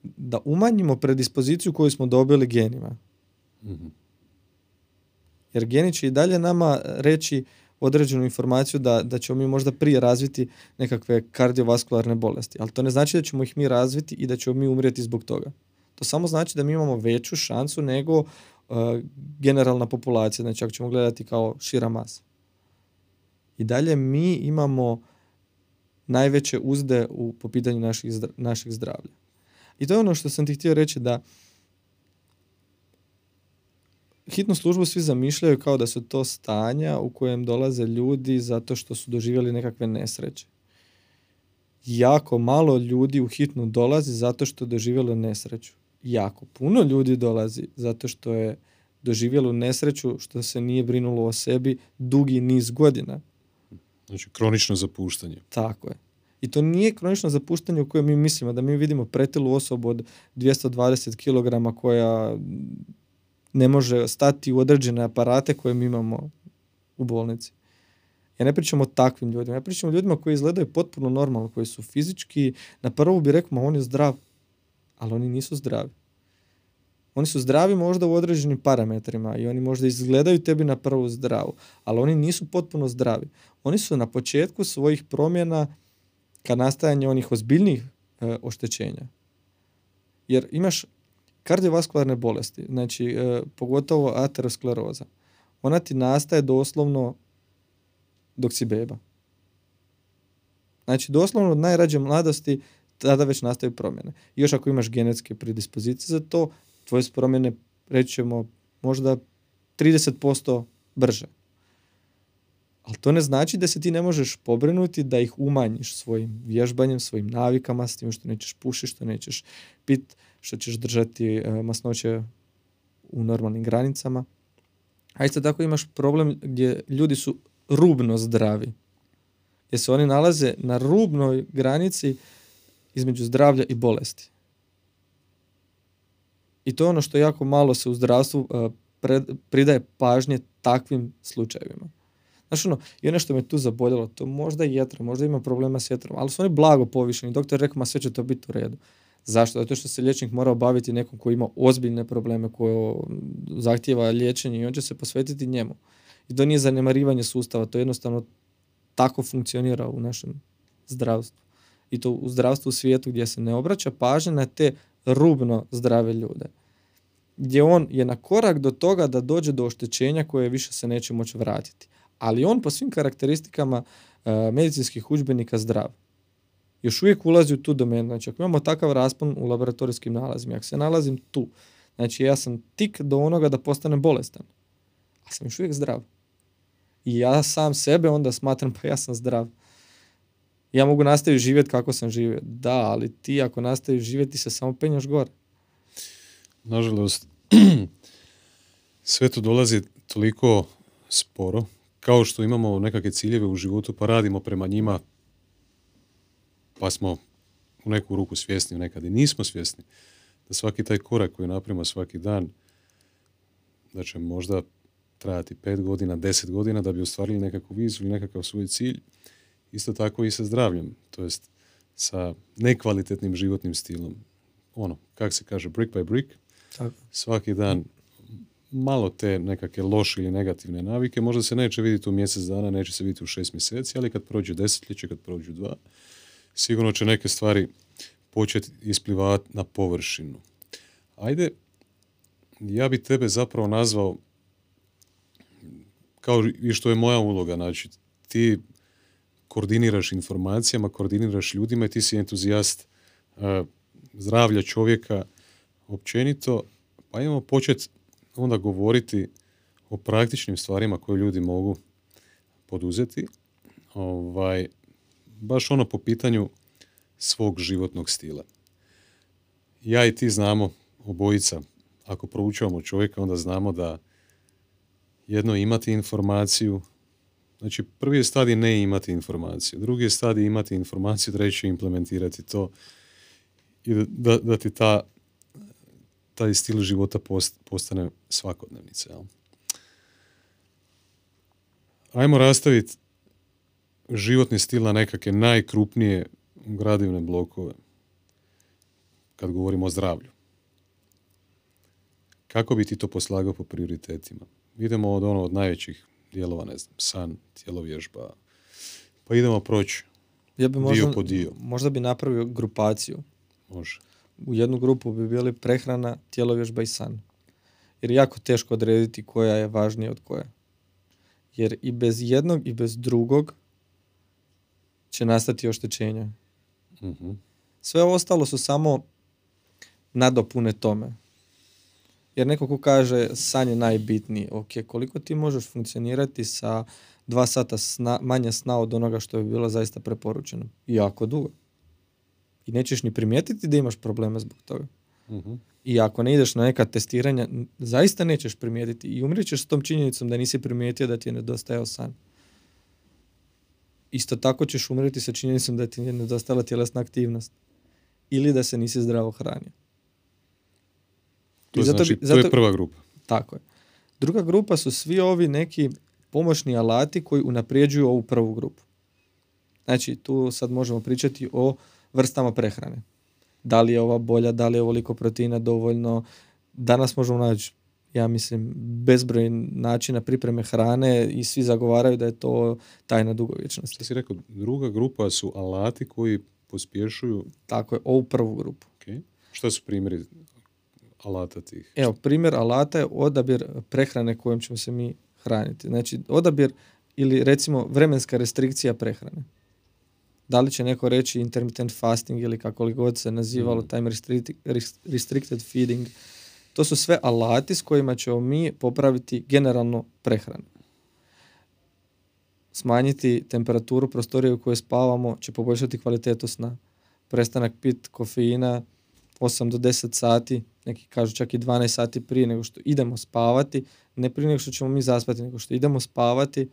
da umanjimo predispoziciju koju smo dobili genima. Mhm. Jer geni će i dalje nama reći određenu informaciju da, da ćemo mi možda prije razviti nekakve kardiovaskularne bolesti. Ali to ne znači da ćemo ih mi razviti i da ćemo mi umrijeti zbog toga. To samo znači da mi imamo veću šansu nego uh, generalna populacija. Znači ako ćemo gledati kao šira masa. I dalje mi imamo najveće uzde u, po pitanju naših, našeg zdravlja. I to je ono što sam ti htio reći da hitnu službu svi zamišljaju kao da su to stanja u kojem dolaze ljudi zato što su doživjeli nekakve nesreće. Jako malo ljudi u hitnu dolazi zato što je doživjelo nesreću. Jako puno ljudi dolazi zato što je doživjelo nesreću što se nije brinulo o sebi dugi niz godina. Znači, kronično zapuštanje. Tako je. I to nije kronično zapuštanje u kojem mi mislimo da mi vidimo pretilu osobu od 220 kg koja ne može stati u određene aparate koje mi imamo u bolnici. Ja ne pričam o takvim ljudima, ja pričam o ljudima koji izgledaju potpuno normalno, koji su fizički, na prvu bi rekao, ma on je zdrav, ali oni nisu zdravi. Oni su zdravi možda u određenim parametrima i oni možda izgledaju tebi na prvu zdravu, ali oni nisu potpuno zdravi. Oni su na početku svojih promjena ka nastajanju onih ozbiljnijih e, oštećenja. Jer imaš kardiovaskularne bolesti, znači e, pogotovo ateroskleroza. Ona ti nastaje doslovno dok si beba. Znači, doslovno od najrađe mladosti tada već nastaju promjene. I još ako imaš genetske predispozicije za to, tvoje promjene, reći ćemo, možda 30% brže. Ali to ne znači da se ti ne možeš pobrinuti da ih umanjiš svojim vježbanjem, svojim navikama, s tim što nećeš pušiti, što nećeš pit, što ćeš držati e, masnoće u normalnim granicama. A isto tako imaš problem gdje ljudi su rubno zdravi. Gdje se oni nalaze na rubnoj granici između zdravlja i bolesti. I to je ono što jako malo se u zdravstvu e, pridaje pažnje takvim slučajevima. Znaš ono, i ono što me tu zaboljelo, to možda je jetra, možda ima problema s jetrom, ali su oni blago povišeni. Doktor rekao, ma sve će to biti u redu. Zašto? Zato što se liječnik mora obaviti nekom koji ima ozbiljne probleme, koje zahtjeva liječenje i on će se posvetiti njemu. I to nije zanemarivanje sustava, to jednostavno tako funkcionira u našem zdravstvu. I to u zdravstvu u svijetu gdje se ne obraća pažnja na te rubno zdrave ljude. Gdje on je na korak do toga da dođe do oštećenja koje više se neće moći vratiti. Ali on po svim karakteristikama e, medicinskih udžbenika zdrav. Još uvijek ulazi u tu domenu. Znači, ako imamo takav raspon u laboratorijskim nalazima, ako se nalazim tu, znači ja sam tik do onoga da postanem bolestan, a sam još uvijek zdrav. I ja sam sebe onda smatram pa ja sam zdrav. Ja mogu nastaviti živjeti kako sam živio. Da, ali ti ako nastaviš živjeti se samo penjaš gore. Nažalost, sve to dolazi toliko sporo, kao što imamo nekakve ciljeve u životu pa radimo prema njima pa smo u neku ruku svjesni, nekad i nismo svjesni da svaki taj korak koji napravimo svaki dan da će možda trajati pet godina, deset godina da bi ostvarili nekakvu viziju ili nekakav svoj cilj. Isto tako i sa zdravljem, to jest sa nekvalitetnim životnim stilom. Ono, kak se kaže, brick by brick, tako. svaki dan malo te nekakve loše ili negativne navike, možda se neće vidjeti u mjesec dana, neće se vidjeti u šest mjeseci, ali kad prođe desetljeće, kad prođu dva, sigurno će neke stvari početi isplivati na površinu. Ajde, ja bi tebe zapravo nazvao kao i što je moja uloga, znači ti koordiniraš informacijama, koordiniraš ljudima i ti si entuzijast zdravlja čovjeka općenito, pa imamo početi onda govoriti o praktičnim stvarima koje ljudi mogu poduzeti. Ovaj, baš ono po pitanju svog životnog stila. Ja i ti znamo, obojica, ako proučavamo čovjeka, onda znamo da jedno imati informaciju, znači prvi je stadij ne imati informaciju, drugi je stadij imati informaciju, treći je implementirati to i da, da ti ta, taj stil života postane svakodnevnica. Jel? Ajmo rastaviti životni stil na nekakve najkrupnije gradivne blokove kad govorimo o zdravlju. Kako bi ti to poslagao po prioritetima? Idemo od ono od najvećih dijelova, ne znam, san, tjelovježba, pa idemo proći ja bi možda, dio po dio. Možda bi napravio grupaciju. Može. U jednu grupu bi bili prehrana, tjelovježba i san. Jer je jako teško odrediti koja je važnija od koje. Jer i bez jednog i bez drugog će nastati oštećenja. uh Sve ostalo su samo nadopune tome. Jer neko ko kaže san je najbitniji, ok, koliko ti možeš funkcionirati sa dva sata sna, manje sna od onoga što je bilo zaista preporučeno? Jako dugo. I nećeš ni primijetiti da imaš probleme zbog toga. uh I ako ne ideš na neka testiranja, zaista nećeš primijetiti i umrićeš s tom činjenicom da nisi primijetio da ti je nedostajao san isto tako ćeš umreti sa činjenicom da ti je nedostala tjelesna aktivnost ili da se nisi zdravo hranio. To, zato znači, zato, to je prva grupa. Tako je. Druga grupa su svi ovi neki pomoćni alati koji unaprijeđuju ovu prvu grupu. Znači, tu sad možemo pričati o vrstama prehrane. Da li je ova bolja, da li je ovoliko proteina dovoljno. Danas možemo naći ja mislim, bezbroj načina pripreme hrane i svi zagovaraju da je to tajna dugovječnosti. Što si rekao, druga grupa su alati koji pospješuju... Tako je, ovu prvu grupu. Okay. Što su primjeri alata tih? Evo, primjer alata je odabir prehrane kojom ćemo se mi hraniti. Znači, odabir ili recimo vremenska restrikcija prehrane. Da li će neko reći intermittent fasting ili kako li god se nazivalo, Mm. time restricted, feeding. To su sve alati s kojima ćemo mi popraviti generalno prehranu. Smanjiti temperaturu prostorije u kojoj spavamo će poboljšati kvalitetu sna. Prestanak pit kofeina 8 do 10 sati, neki kažu čak i 12 sati prije nego što idemo spavati, ne prije nego što ćemo mi zaspati, nego što idemo spavati,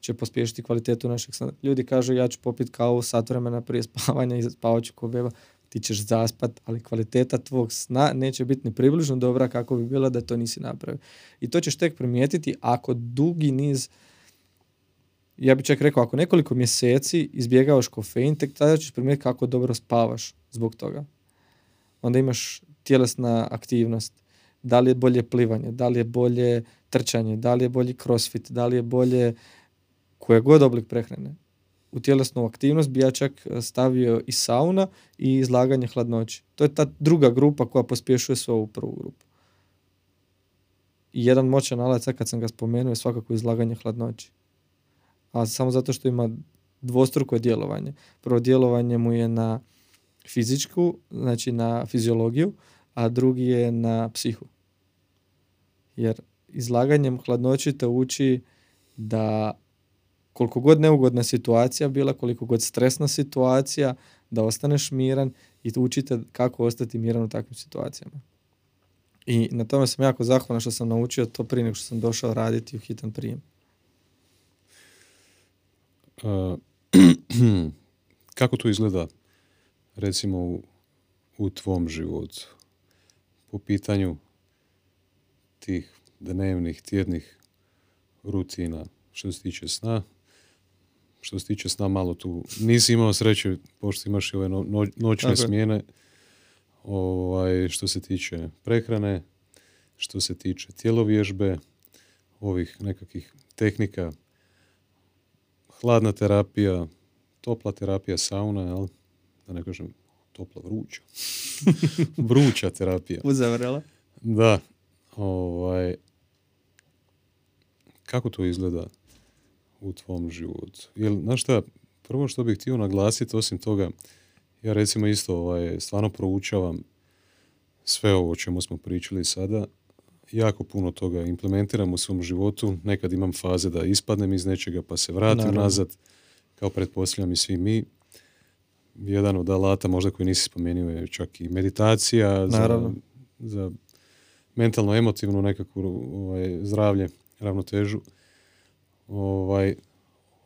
će pospješiti kvalitetu našeg sna. Ljudi kažu ja ću popiti kavu sat vremena prije spavanja i spavat ću ko beba. Ti ćeš zaspat, ali kvaliteta tvog sna neće biti ni približno dobra kako bi bila da to nisi napravio. I to ćeš tek primijetiti ako dugi niz ja bih čak rekao, ako nekoliko mjeseci izbjegavaš kofein, tek tada ćeš primijetiti kako dobro spavaš zbog toga. Onda imaš tjelesna aktivnost, da li je bolje plivanje, da li je bolje trčanje, da li je bolji crossfit, da li je bolje koje god oblik prehrane. U tjelesnu aktivnost bi ja čak stavio i sauna i izlaganje hladnoći. To je ta druga grupa koja pospješuje sve ovu prvu grupu. I jedan moćan alat, kad sam ga spomenuo, je svakako izlaganje hladnoći. A samo zato što ima dvostruko djelovanje. Prvo djelovanje mu je na fizičku, znači na fiziologiju, a drugi je na psihu. Jer izlaganjem hladnoći te uči da koliko god neugodna situacija bila, koliko god stresna situacija, da ostaneš miran i učite kako ostati miran u takvim situacijama. I na tome sam jako zahvalan što sam naučio to prije nego što sam došao raditi u hitan prijem. Uh, kako to izgleda recimo u, u tvom životu po pitanju tih dnevnih, tjednih rutina što se tiče sna što se tiče sna malo tu nisi imao sreće pošto imaš i ove no, no- noćne Tako je. smjene ovaj, što se tiče prehrane što se tiče tjelovježbe ovih nekakvih tehnika hladna terapija, topla terapija, sauna, jel? Da ne kažem topla vruća. vruća terapija. Uzavrela? Da. Ovaj, kako to izgleda u tvom životu? Jel, znaš šta, prvo što bih htio naglasiti, osim toga, ja recimo isto ovaj, stvarno proučavam sve ovo o čemu smo pričali sada, jako puno toga implementiram u svom životu. Nekad imam faze da ispadnem iz nečega pa se vratim Naravno. nazad, kao pretpostavljam i svi mi. Jedan od alata možda koji nisi spomenuo je čak i meditacija za, Naravno. za mentalno emotivnu nekakvu ovaj, zdravlje, ravnotežu. Ovaj,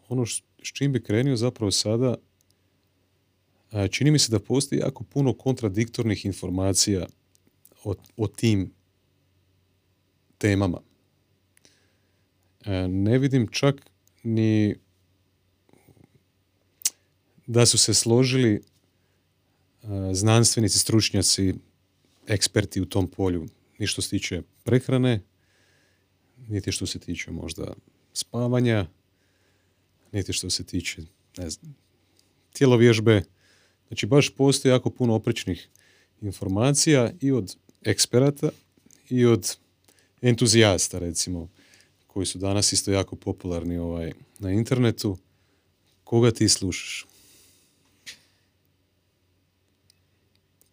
ono š- s čim bi krenio zapravo sada, a, čini mi se da postoji jako puno kontradiktornih informacija o, o tim temama. E, Ne vidim čak ni da su se složili e, znanstvenici, stručnjaci, eksperti u tom polju, ni što se tiče prehrane, niti što se tiče možda spavanja, niti što se tiče, ne znam, tjelovježbe. Znači baš postoji jako puno oprečnih informacija i od eksperata i od entuzijasta recimo koji su danas isto jako popularni ovaj na internetu. Koga ti slušaš?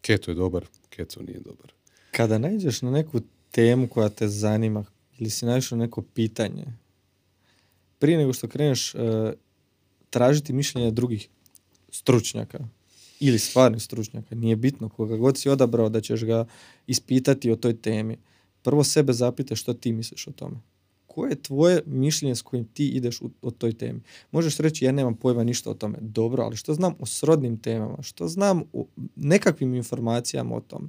Keto je dobar, keto nije dobar. Kada nađeš na neku temu koja te zanima ili si naišao na neko pitanje, prije nego što kreneš e, tražiti mišljenje drugih stručnjaka ili stvarnih stručnjaka, nije bitno koga god si odabrao da ćeš ga ispitati o toj temi. Prvo sebe zapite što ti misliš o tome. Koje je tvoje mišljenje s kojim ti ideš u, o toj temi? Možeš reći ja nemam pojma ništa o tome. Dobro, ali što znam o srodnim temama? Što znam o nekakvim informacijama o tome?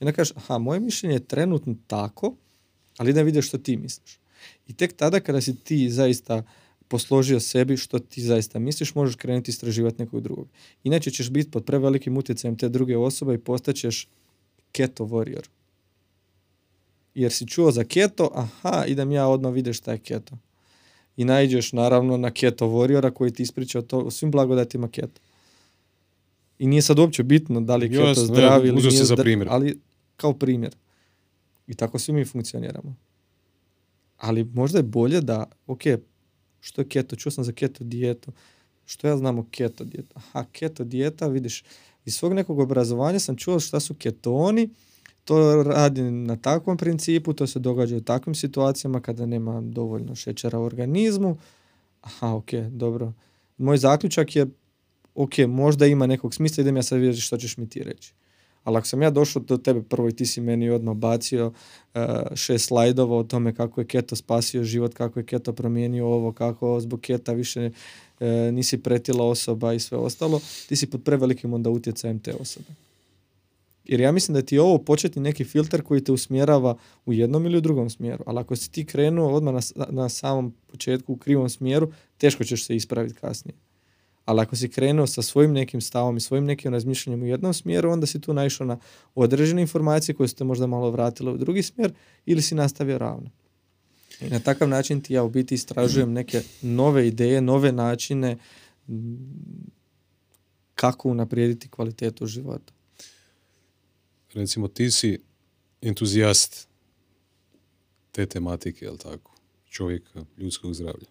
I onda kažeš, aha, moje mišljenje je trenutno tako, ali da vidiš što ti misliš. I tek tada kada si ti zaista posložio sebi što ti zaista misliš, možeš krenuti istraživati nekog drugog. Inače ćeš biti pod prevelikim utjecajem te druge osobe i postaćeš keto warrior. Jer si čuo za keto, aha, idem ja odmah vidiš šta je keto. I naiđeš naravno na keto warriora koji ti ispriča to, o svim blagodatima keto. I nije sad uopće bitno da li je keto Jasno, ne, zdravi ili nije za primjer. ali kao primjer. I tako svi mi funkcioniramo. Ali možda je bolje da, ok, što je keto, čuo sam za keto dijetu, što ja znam o keto dijeta? Aha, keto dijeta, vidiš, iz svog nekog obrazovanja sam čuo šta su ketoni, to radi na takvom principu, to se događa u takvim situacijama kada nema dovoljno šećera u organizmu. Aha, ok, dobro. Moj zaključak je, ok, možda ima nekog smisla, idem ja sad vidjeti što ćeš mi ti reći. Ali ako sam ja došao do tebe prvo i ti si meni odmah bacio uh, šest slajdova o tome kako je keto spasio život, kako je keto promijenio ovo, kako zbog keta više uh, nisi pretila osoba i sve ostalo, ti si pod prevelikim onda utjecajem te osobe. Jer ja mislim da ti je ovo početni neki filter koji te usmjerava u jednom ili u drugom smjeru. Ali ako si ti krenuo odmah na, na samom početku u krivom smjeru, teško ćeš se ispraviti kasnije. Ali ako si krenuo sa svojim nekim stavom i svojim nekim razmišljanjem u jednom smjeru, onda si tu naišao na određene informacije koje su te možda malo vratile u drugi smjer ili si nastavio ravno. I na takav način ti ja u biti istražujem neke nove ideje, nove načine kako unaprijediti kvalitetu života. Recimo ti si entuzijast te tematike, jel tako? Čovjeka, ljudskog zdravlja.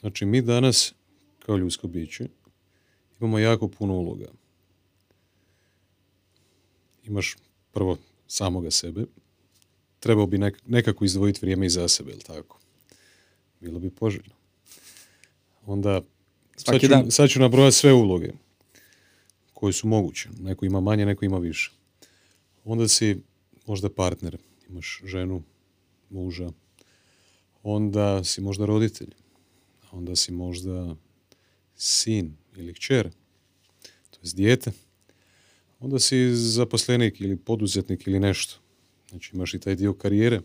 Znači, mi danas, kao ljudsko biće, imamo jako puno uloga. Imaš prvo samoga sebe, trebao bi nekako izdvojiti vrijeme i za sebe, jel tako? Bilo bi poželjno. Onda, sad ću, sad ću nabrojati sve uloge koje su moguće. Neko ima manje, neko ima više. Onda si možda partner, imaš ženu, muža, onda si možda roditelj, onda si možda sin ili kćer, to je dijete, onda si zaposlenik ili poduzetnik ili nešto. Znači imaš i taj dio karijere.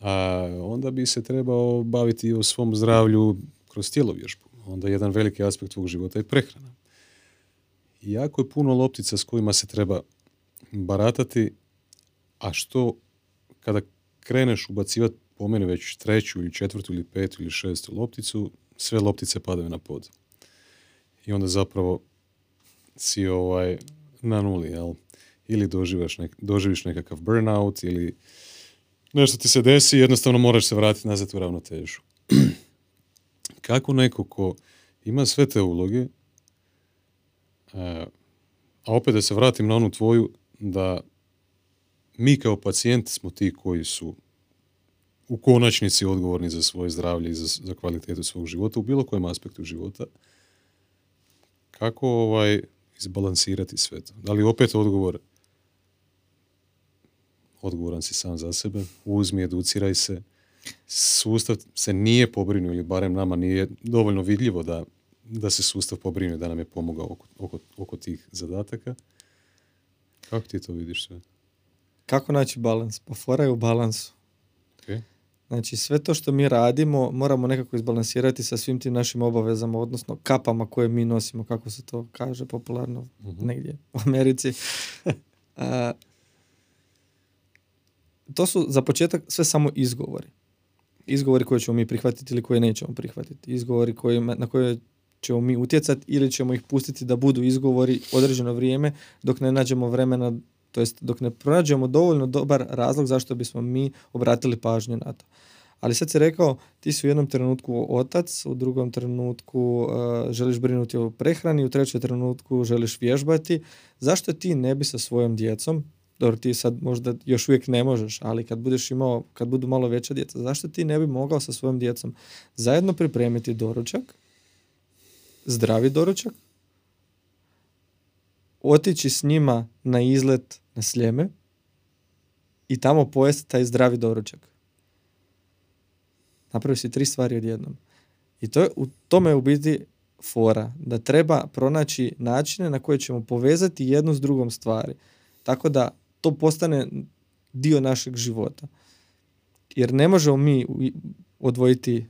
A onda bi se trebao baviti o svom zdravlju kroz tjelovježbu. Onda jedan veliki aspekt tvog života je prehrana. Jako je puno loptica s kojima se treba baratati, a što kada kreneš ubacivati po meni već treću ili četvrtu ili petu ili šestu lopticu, sve loptice padaju na pod. I onda zapravo si ovaj na nuli, jel? Ili doživaš nek, doživiš nekakav burnout ili nešto ti se desi i jednostavno moraš se vratiti nazad u ravnotežu. Kako neko ko ima sve te uloge, a opet da se vratim na onu tvoju, da mi kao pacijenti smo ti koji su u konačnici odgovorni za svoje zdravlje i za, kvalitetu svog života u bilo kojem aspektu života. Kako ovaj izbalansirati sve to? Da li opet odgovor odgovoran si sam za sebe, uzmi, educiraj se, sustav se nije pobrinuo ili barem nama nije dovoljno vidljivo da, da se sustav pobrinuje da nam je pomogao oko, oko, oko tih zadataka. Kako ti to vidiš sve? Kako naći balans? Pa fora je u balansu. Okay. Znači sve to što mi radimo moramo nekako izbalansirati sa svim tim našim obavezama, odnosno kapama koje mi nosimo, kako se to kaže popularno uh negdje u Americi. to su za početak sve samo izgovori. Izgovori koje ćemo mi prihvatiti ili koje nećemo prihvatiti. Izgovori koje, na koje ćemo mi utjecati ili ćemo ih pustiti da budu izgovori određeno vrijeme dok ne nađemo vremena to jest dok ne pronađemo dovoljno dobar razlog zašto bismo mi obratili pažnju na to. Ali sad si rekao, ti si u jednom trenutku otac, u drugom trenutku uh, želiš brinuti o prehrani, u trećem trenutku želiš vježbati. Zašto ti ne bi sa svojom djecom, dobro ti sad možda još uvijek ne možeš, ali kad budeš imao, kad budu malo veća djeca, zašto ti ne bi mogao sa svojom djecom zajedno pripremiti doručak, zdravi doručak, otići s njima na izlet na Sljeme i tamo pojesti taj zdravi doručak. Napravi si tri stvari odjednom. I to je, u tome je u biti fora, da treba pronaći načine na koje ćemo povezati jednu s drugom stvari. Tako da to postane dio našeg života. Jer ne možemo mi odvojiti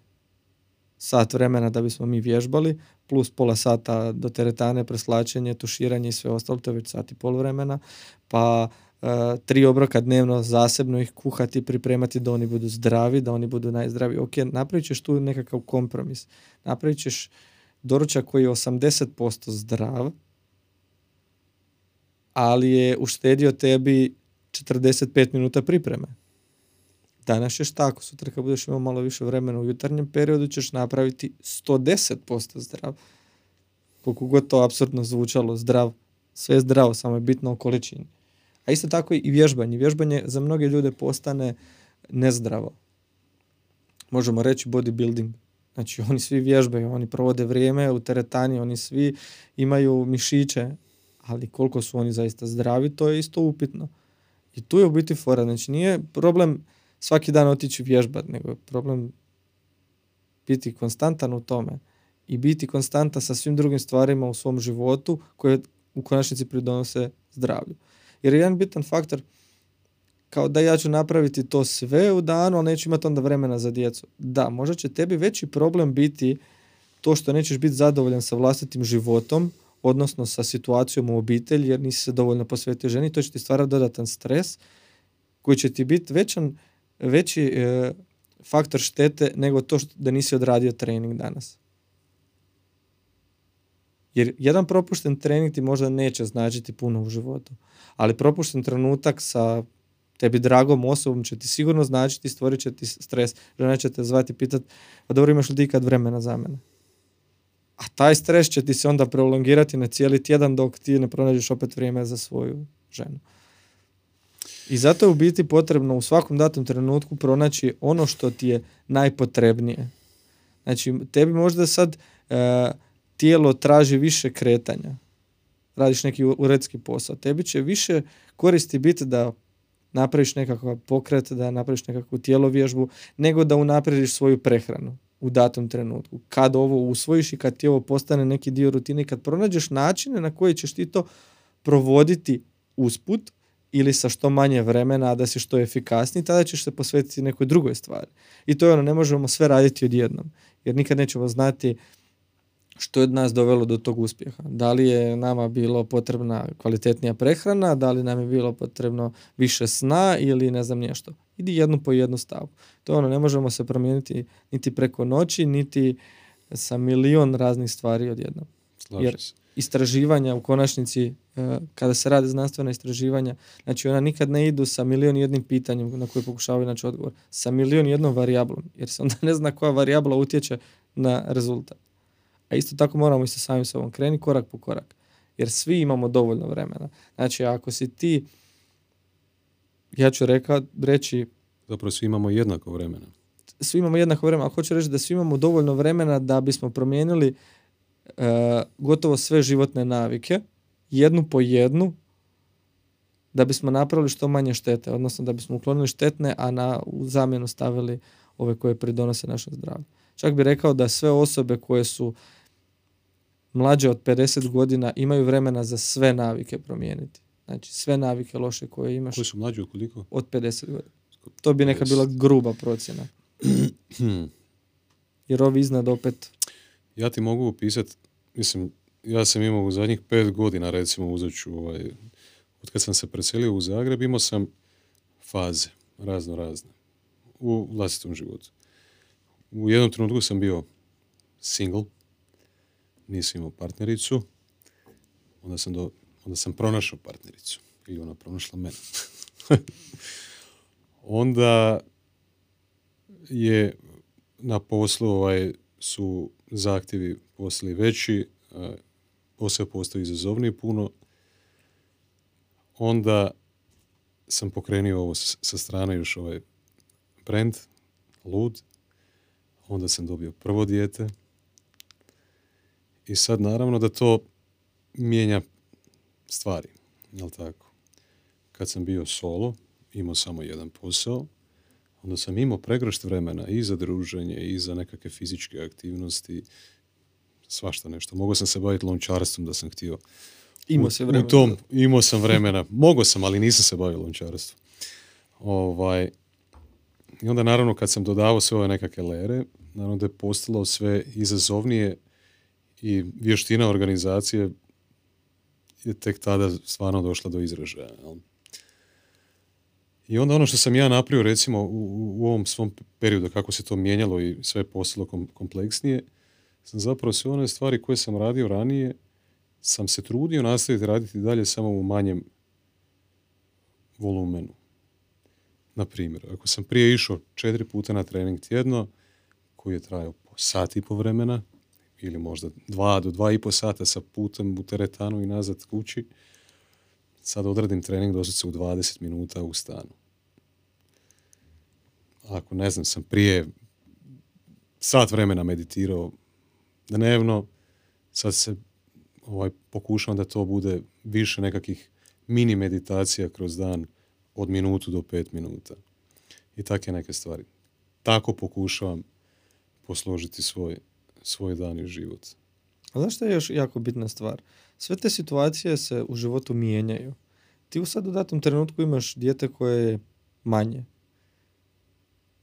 sat vremena da bismo mi vježbali, plus pola sata do teretane, preslačenje, tuširanje i sve ostalo, to je već sat i pol vremena, pa e, tri obroka dnevno zasebno ih kuhati, pripremati da oni budu zdravi, da oni budu najzdraviji. Ok, napravit ćeš tu nekakav kompromis. Napravit ćeš doručak koji je 80% zdrav, ali je uštedio tebi 45 minuta pripreme. Danas ćeš tako, sutra kad budeš imao malo više vremena u jutarnjem periodu ćeš napraviti 110% zdrav. Koliko god to apsurdno zvučalo, zdrav, sve je zdravo, samo je bitno u količini. A isto tako i vježbanje. Vježbanje za mnoge ljude postane nezdravo. Možemo reći bodybuilding. Znači oni svi vježbaju, oni provode vrijeme u teretani, oni svi imaju mišiće, ali koliko su oni zaista zdravi, to je isto upitno. I tu je u biti fora. Znači nije problem svaki dan otići vježbat, nego je problem biti konstantan u tome i biti konstantan sa svim drugim stvarima u svom životu koje u konačnici pridonose zdravlju. Jer je jedan bitan faktor kao da ja ću napraviti to sve u danu, ali neću imati onda vremena za djecu. Da, možda će tebi veći problem biti to što nećeš biti zadovoljan sa vlastitim životom, odnosno sa situacijom u obitelji jer nisi se dovoljno posvetio ženi, to će ti stvarati dodatan stres koji će ti biti većan, veći e, faktor štete nego to što da nisi odradio trening danas. Jer jedan propušten trening ti možda neće značiti puno u životu, ali propušten trenutak sa tebi dragom osobom će ti sigurno značiti, stvorit će ti stres. Žena će te zvati i pitat, pa dobro imaš li ti ikad vremena za mene? A taj stres će ti se onda prolongirati na cijeli tjedan dok ti ne pronađeš opet vrijeme za svoju ženu. I zato je u biti potrebno u svakom datom trenutku pronaći ono što ti je najpotrebnije. Znači, tebi možda sad e, tijelo traži više kretanja. Radiš neki uredski posao. Tebi će više koristi biti da napraviš nekakav pokret, da napraviš nekakvu tijelovježbu, nego da unaprediš svoju prehranu u datom trenutku. Kad ovo usvojiš i kad ti ovo postane neki dio rutine, kad pronađeš načine na koji ćeš ti to provoditi usput ili sa što manje vremena, a da si što efikasniji, tada ćeš se posvetiti nekoj drugoj stvari. I to je ono, ne možemo sve raditi odjednom, jer nikad nećemo znati što je od nas dovelo do tog uspjeha. Da li je nama bilo potrebna kvalitetnija prehrana, da li nam je bilo potrebno više sna ili ne znam nešto. Idi jednu po jednu stavku. To je ono, ne možemo se promijeniti niti preko noći, niti sa milion raznih stvari odjednom. Jer istraživanja u konačnici, e, kada se rade znanstvena istraživanja, znači ona nikad ne idu sa milion jednim pitanjem na koje pokušavaju naći odgovor, sa milion jednom varijablom, jer se onda ne zna koja varijabla utječe na rezultat. A isto tako moramo i sa samim sobom kreni korak po korak. Jer svi imamo dovoljno vremena. Znači, ako si ti, ja ću reka, reći... Zapravo svi imamo jednako vremena. Svi imamo jednako vremena, ali hoću reći da svi imamo dovoljno vremena da bismo promijenili gotovo sve životne navike, jednu po jednu, da bismo napravili što manje štete, odnosno da bismo uklonili štetne, a na u zamjenu stavili ove koje pridonose našem zdravlju. Čak bi rekao da sve osobe koje su mlađe od 50 godina imaju vremena za sve navike promijeniti. Znači sve navike loše koje imaš. Koji su mlađi od koliko? Od 50 godina. To bi neka bila gruba procjena. Jer ovi iznad opet... Ja ti mogu opisati, mislim, ja sam imao u zadnjih pet godina, recimo, uzet ću, ovaj, od kad sam se preselio u Zagreb, imao sam faze, razno razne, u vlastitom životu. U jednom trenutku sam bio single, nisam imao partnericu, onda sam, do, onda sam pronašao partnericu i ona pronašla mene. onda je na poslu ovaj, su zahtjevi posli veći, posao postoji izazovniji puno, onda sam pokrenio ovo sa strane još ovaj brand, Lud, onda sam dobio prvo dijete, i sad naravno da to mijenja stvari, jel tako? Kad sam bio solo, imao samo jedan posao, onda sam imao pregršt vremena i za druženje i za nekakve fizičke aktivnosti, svašta nešto. Mogao sam se baviti lončarstvom da sam htio. Imao se vremena. tom, imao sam vremena. Mogao sam, ali nisam se bavio lončarstvom. Ovaj, I onda naravno kad sam dodavao sve ove nekakve lere, naravno da je postalo sve izazovnije i vještina organizacije je tek tada stvarno došla do izražaja. I onda ono što sam ja napravio recimo u, u ovom svom periodu kako se to mijenjalo i sve postalo kompleksnije, sam zapravo sve one stvari koje sam radio ranije sam se trudio nastaviti raditi dalje samo u manjem volumenu. Na primjer, ako sam prije išao četiri puta na trening tjedno, koji je trajao po sat i po vremena, ili možda dva do dva i po sata sa putem u teretanu i nazad kući, sad odradim trening doslovce u 20 minuta u stanu. Ako ne znam, sam prije sat vremena meditirao dnevno, sad se ovaj, pokušavam da to bude više nekakvih mini meditacija kroz dan od minutu do pet minuta. I takve neke stvari. Tako pokušavam posložiti svoj, svoj dan i život. A znaš je još jako bitna stvar? Sve te situacije se u životu mijenjaju. Ti u sad u datom trenutku imaš dijete koje je manje.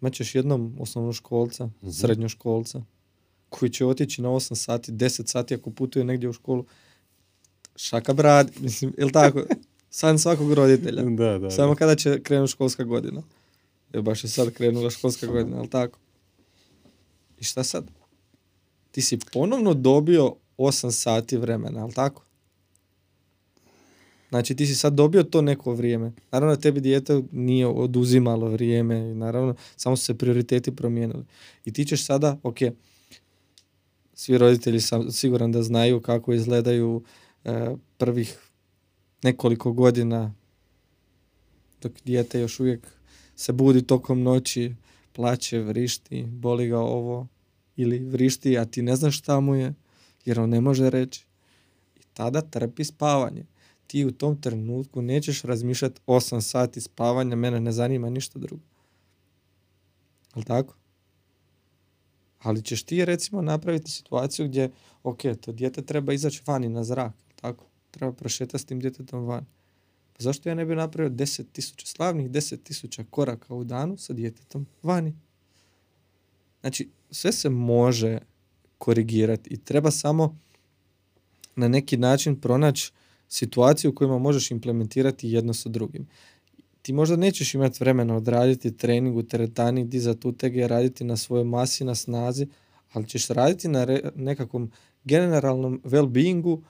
Imaćeš jednom osnovnoškolca, mm srednjoškolca, koji će otići na 8 sati, 10 sati ako putuje negdje u školu. Šaka brad, mislim, jel tako? San svakog roditelja. Da, da, Samo kada će krenuti školska godina. Evo baš je sad krenula školska godina, jel tako? I šta sad? Ti si ponovno dobio 8 sati vremena, jel tako? Znači ti si sad dobio to neko vrijeme. Naravno tebi dijete nije oduzimalo vrijeme i naravno samo su se prioriteti promijenili. I ti ćeš sada, ok, svi roditelji sam siguran da znaju kako izgledaju e, prvih nekoliko godina dok dijete još uvijek se budi tokom noći, plaće, vrišti, boli ga ovo ili vrišti, a ti ne znaš šta mu je, jer on ne može reći. I tada trpi spavanje. Ti u tom trenutku nećeš razmišljati 8 sati spavanja, mene ne zanima ništa drugo. Ali tako? Ali ćeš ti recimo napraviti situaciju gdje, ok, to dijete treba izaći vani na zrak, tako? Treba prošetati s tim djetetom van. Pa zašto ja ne bi napravio 10.000, slavnih 10.000 koraka u danu sa djetetom vani? Znači, sve se može korigirati i treba samo na neki način pronaći situaciju u kojima možeš implementirati jedno sa drugim. Ti možda nećeš imati vremena odraditi trening u teretani, dizati utege, raditi na svojoj masi, na snazi, ali ćeš raditi na nekakvom generalnom well-beingu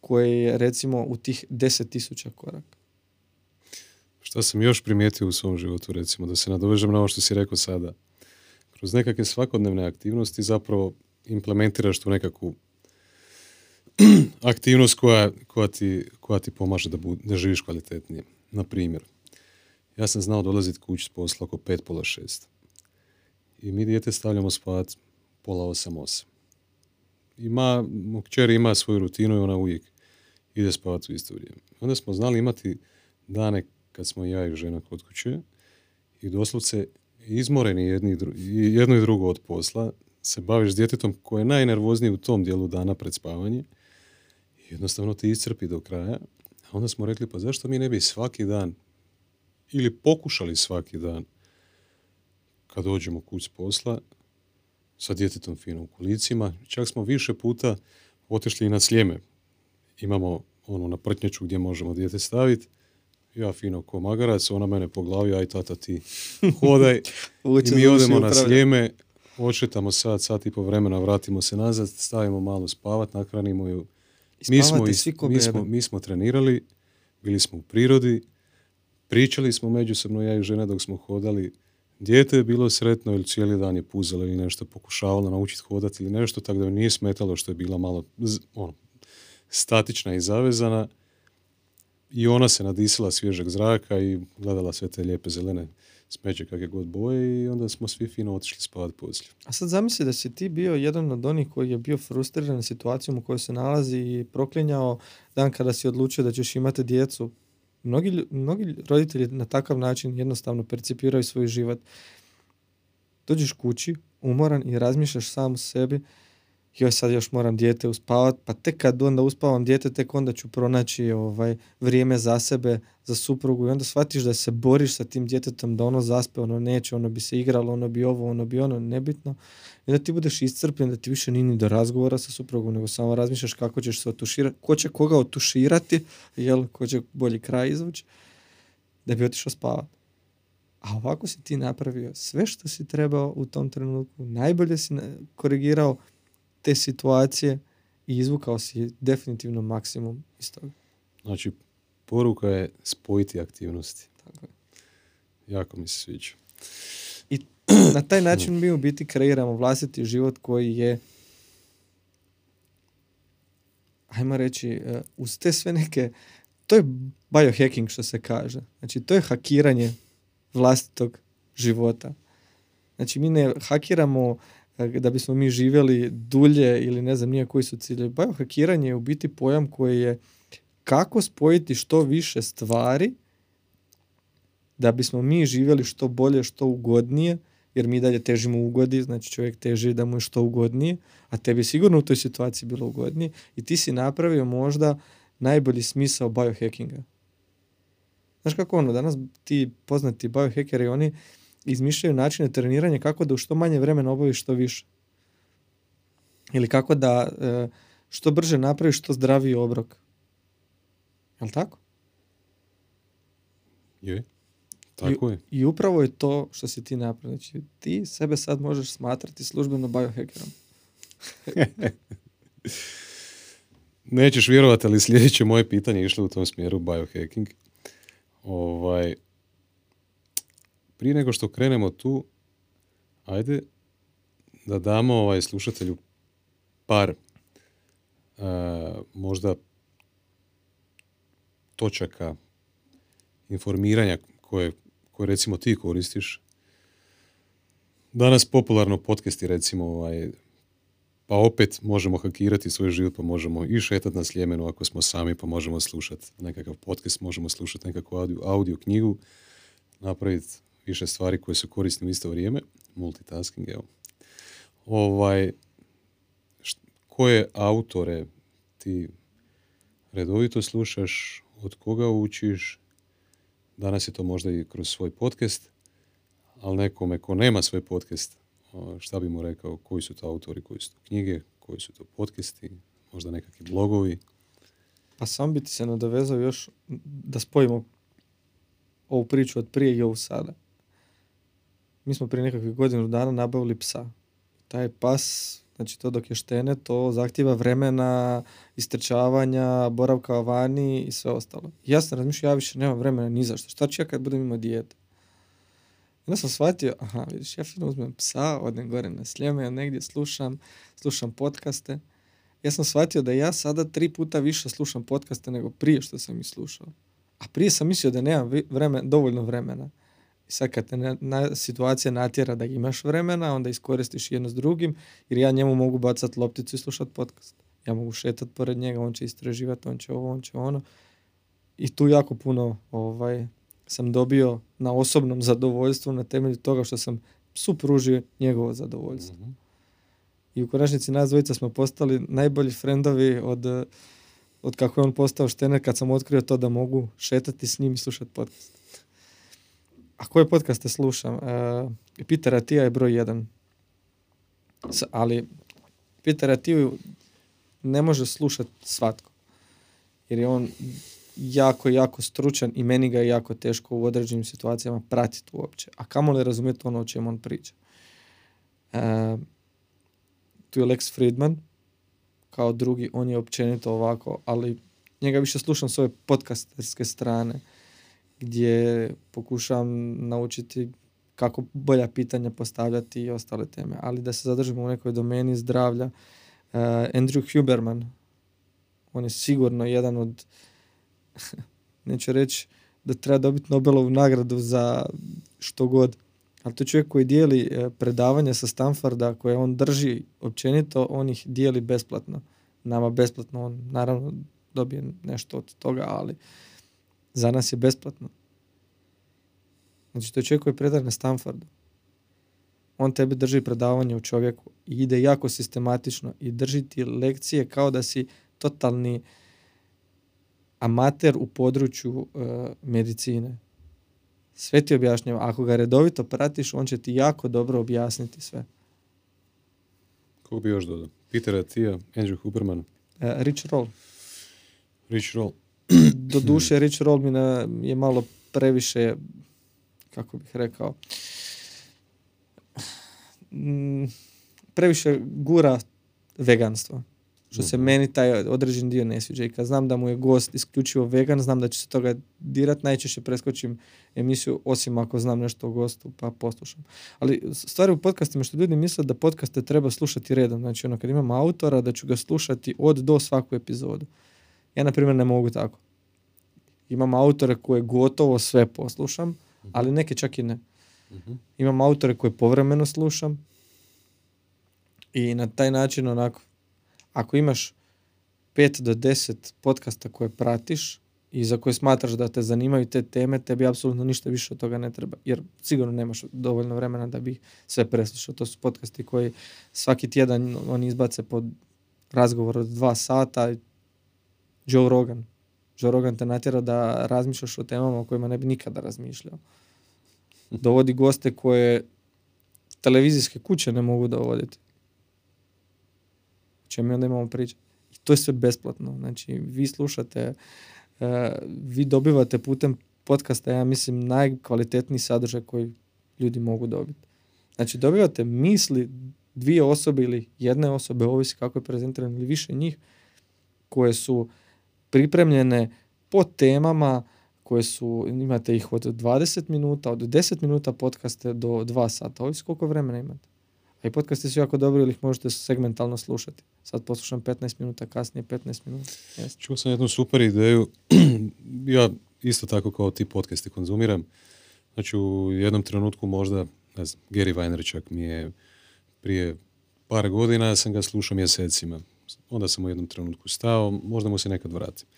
koje je recimo u tih 10.000 koraka. Što sam još primijetio u svom životu, recimo, da se nadovežem na ovo što si rekao sada. Kroz nekakve svakodnevne aktivnosti zapravo implementiraš tu nekakvu aktivnost koja, koja, ti, koja ti pomaže da, da živiš kvalitetnije. Na primjer, ja sam znao dolaziti kući s posla oko pet, pola šest. I mi dijete stavljamo spavat pola osam, osam. Ima, kćer ima svoju rutinu i ona uvijek ide spavati u isto vrijeme. Onda smo znali imati dane kad smo ja i žena kod kuće i doslovce izmoreni jedni, jedno i drugo od posla se baviš s djetetom koje je najnervozniji u tom dijelu dana pred spavanje jednostavno ti iscrpi do kraja. A onda smo rekli, pa zašto mi ne bi svaki dan ili pokušali svaki dan kad dođemo kuć posla sa djetetom fino u kolicima. Čak smo više puta otišli i na sljeme. Imamo ono na prtnjaču gdje možemo dijete staviti. Ja fino ko magarac, ona mene po glavi, aj tata ti hodaj. I mi odemo na sljeme, očetamo sat, sat i po vremena, vratimo se nazad, stavimo malo spavat, nakranimo ju mi smo, mi, smo, mi smo trenirali, bili smo u prirodi, pričali smo međusobno ja i žena dok smo hodali. Dijete je bilo sretno ili cijeli dan je puzalo ili nešto pokušavalo naučiti hodati ili nešto, tako da nije smetalo što je bila malo ono, statična i zavezana. I ona se nadisala svježeg zraka i gledala sve te lijepe zelene smeće kakve god boje i onda smo svi fino otišli spavati poslije. A sad zamisli da si ti bio jedan od onih koji je bio frustriran situacijom u kojoj se nalazi i proklinjao dan kada si odlučio da ćeš imati djecu. Mnogi, mnogi roditelji na takav način jednostavno percipiraju svoj život. Dođeš kući, umoran i razmišljaš sam u sebi joj sad još moram dijete uspavat, pa tek kad onda uspavam dijete, tek onda ću pronaći ovaj, vrijeme za sebe, za suprugu i onda shvatiš da se boriš sa tim djetetom, da ono zaspe, ono neće, ono bi se igralo, ono bi ovo, ono bi ono, nebitno. I da ti budeš iscrpljen, da ti više nije ni do razgovora sa suprugom, nego samo razmišljaš kako ćeš se otuširati, ko će koga otuširati, jel, ko će bolji kraj izvući, da bi otišao spavati. A ovako si ti napravio sve što si trebao u tom trenutku, najbolje si korigirao, te situacije i izvukao si definitivno maksimum iz toga. Znači, poruka je spojiti aktivnosti. Tako je. jako mi se sviđa. I na taj način mi u biti kreiramo vlastiti život koji je ajmo reći, e, uz te sve neke, to je biohacking što se kaže. Znači, to je hakiranje vlastitog života. Znači, mi ne hakiramo da bismo mi živjeli dulje ili ne znam nije koji su ciljevi. Biohakiranje je u biti pojam koji je kako spojiti što više stvari da bismo mi živjeli što bolje, što ugodnije, jer mi dalje težimo ugodi, znači čovjek teži da mu je što ugodnije, a tebi sigurno u toj situaciji bilo ugodnije i ti si napravio možda najbolji smisao biohackinga. Znaš kako ono, danas ti poznati biohackeri, oni izmišljaju načine treniranja kako da u što manje vremena obaviš što više. Ili kako da e, što brže napraviš što zdraviji obrok. Jel tako? Je. Tako I, je. I upravo je to što si ti napravio. Znači, ti sebe sad možeš smatrati službeno biohackerom. Nećeš vjerovati, ali sljedeće moje pitanje išlo u tom smjeru biohacking. Ovaj, prije nego što krenemo tu, ajde da damo ovaj slušatelju par uh, možda točaka informiranja koje, koje recimo ti koristiš. Danas popularno podcasti recimo ovaj, pa opet možemo hakirati svoj život, pa možemo i šetati na sljemenu ako smo sami, pa možemo slušati nekakav podcast, možemo slušati nekakvu audio, audio knjigu, napraviti više stvari koje su korisne u isto vrijeme, multitasking, evo. Ovaj, koje autore ti redovito slušaš, od koga učiš, danas je to možda i kroz svoj podcast, ali nekome ko nema svoj podcast, šta bi mu rekao, koji su to autori, koji su to knjige, koji su to podcasti, možda nekakvi blogovi. Pa sam bi ti se nadovezao još da spojimo ovu priču od prije i ovu sada. Mi smo prije nekakvih godinu dana nabavili psa. Taj pas, znači to dok je štene, to zahtjeva vremena, istrčavanja, boravka vani i sve ostalo. Ja sam razmišljao, ja više nemam vremena ni za što. Šta ću ja kad budem imao dijete? Onda sam shvatio, aha, vidiš, ja fino uzmem psa, odem gore na sljeme, negdje slušam, slušam podcaste. Ja sam shvatio da ja sada tri puta više slušam podcaste nego prije što sam ih slušao. A prije sam mislio da nemam vremen, dovoljno vremena. I sad kad te na, situacija natjera da imaš vremena, onda iskoristiš jedno s drugim, jer ja njemu mogu bacati lopticu i slušati podcast. Ja mogu šetati pored njega, on će istraživati, on će ovo, on će ono. I tu jako puno ovaj, sam dobio na osobnom zadovoljstvu na temelju toga što sam supružio njegovo zadovoljstvo. Mhm. I u konačnici nas dvojica smo postali najbolji frendovi od, od kako je on postao štener kad sam otkrio to da mogu šetati s njim i slušati podcast. A koje podcaste slušam? Uh, Peter Atija je broj jedan. ali Peter Atiju ne može slušati svatko. Jer je on jako, jako stručan i meni ga je jako teško u određenim situacijama pratiti uopće. A kamo li razumjeti ono o čemu on priča? E, tu je Lex Friedman, kao drugi, on je općenito ovako, ali njega više slušam s ove podcasterske strane, gdje pokušam naučiti kako bolja pitanja postavljati i ostale teme. Ali da se zadržimo u nekoj domeni zdravlja, uh, Andrew Huberman, on je sigurno jedan od neću reći da treba dobiti Nobelovu nagradu za što god, ali to je čovjek koji dijeli e, predavanja sa Stanforda koje on drži općenito, on ih dijeli besplatno. Nama besplatno, on naravno dobije nešto od toga, ali za nas je besplatno. Znači to je čovjek koji predaje na Stanfordu. On tebi drži predavanje u čovjeku i ide jako sistematično i drži ti lekcije kao da si totalni amater u području uh, medicine. Sve ti objašnjava. Ako ga redovito pratiš, on će ti jako dobro objasniti sve. Kako bi još dodao? Peter Atija, Andrew Huberman. Uh, Rich Roll. Rich Roll. Do duše Rich Roll mi na, je malo previše, kako bih rekao, mm, previše gura veganstvo. Što se meni taj određen dio ne sviđa. I kad znam da mu je gost isključivo vegan, znam da će se toga dirat, najčešće preskočim emisiju, osim ako znam nešto o gostu, pa poslušam. Ali stvari u podcastima što ljudi misle da podcaste treba slušati redom. Znači ono kad imam autora da ću ga slušati od do svaku epizodu. Ja na primjer ne mogu tako. Imam autore koje gotovo sve poslušam, ali neke čak i ne. Mhm. Imam autore koje povremeno slušam i na taj način onako, ako imaš 5 do 10 podcasta koje pratiš i za koje smatraš da te zanimaju te teme, tebi apsolutno ništa više od toga ne treba. Jer sigurno nemaš dovoljno vremena da bi sve preslušao. To su podcasti koji svaki tjedan oni izbace pod razgovor od dva sata. Joe Rogan. Joe Rogan te natjera da razmišljaš o temama o kojima ne bi nikada razmišljao. Dovodi goste koje televizijske kuće ne mogu dovoditi. O čemu mi onda imamo? I to je sve besplatno. Znači, vi slušate, e, vi dobivate putem podcasta, ja mislim, najkvalitetniji sadržaj koji ljudi mogu dobiti. Znači, dobivate misli dvije osobe ili jedne osobe, ovisi kako je prezentirano, ili više njih, koje su pripremljene po temama koje su, imate ih od 20 minuta, od 10 minuta podcaste do 2 sata, ovisi koliko vremena imate. A i podcasti su jako dobri ili ih možete segmentalno slušati. Sad poslušam 15 minuta, kasnije 15 minuta. Jeste. Čuo sam jednu super ideju. ja isto tako kao ti podcasti konzumiram. Znači u jednom trenutku možda, ne znam, Gary Vaynerchuk mi je prije par godina, ja sam ga slušao mjesecima. Onda sam u jednom trenutku stao, možda mu se nekad vratim.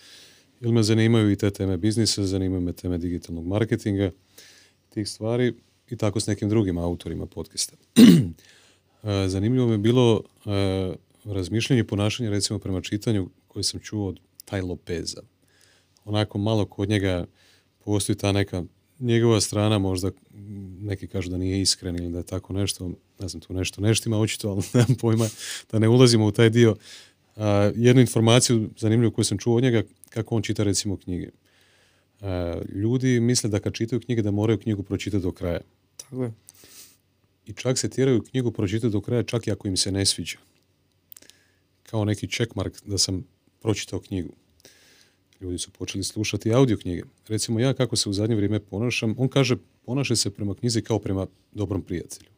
Jer me zanimaju i te teme biznisa, zanimaju me teme digitalnog marketinga, tih stvari i tako s nekim drugim autorima podcasta. E, Zanimljivo mi je bilo e, razmišljanje i ponašanje recimo prema čitanju koje sam čuo od Taj Lopeza. Onako malo kod njega postoji ta neka njegova strana možda neki kažu da nije iskren ili da je tako nešto, ne znam, tu nešto neštima očito, ali nemam pojma da ne ulazimo u taj dio. A, jednu informaciju zanimljivu koju sam čuo od njega, kako on čita recimo knjige. A, ljudi misle da kad čitaju knjige da moraju knjigu pročitati do kraja. Tako je. I čak se tjeraju knjigu pročitati do kraja čak i ako im se ne sviđa. Kao neki checkmark da sam pročitao knjigu. Ljudi su počeli slušati audio knjige. Recimo ja kako se u zadnje vrijeme ponašam, on kaže ponašaj se prema knjizi kao prema dobrom prijatelju.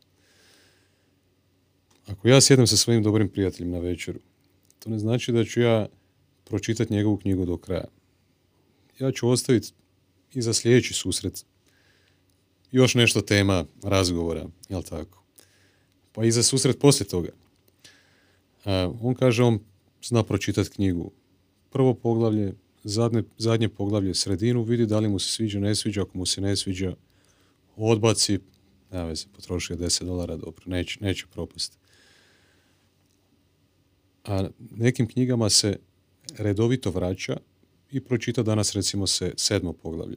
Ako ja sjednem sa svojim dobrim prijateljem na večeru, to ne znači da ću ja pročitati njegovu knjigu do kraja. Ja ću ostaviti i za sljedeći susret još nešto tema razgovora, jel tako? Pa i za susret poslije toga. On kaže, on zna pročitati knjigu. Prvo poglavlje, zadnje, zadnje poglavlje, sredinu, vidi da li mu se sviđa, ne sviđa, ako mu se ne sviđa, odbaci, nema veze, potrošio 10 dolara, dobro, neće, neće propasti. A nekim knjigama se redovito vraća i pročita danas recimo se sedmo poglavlje.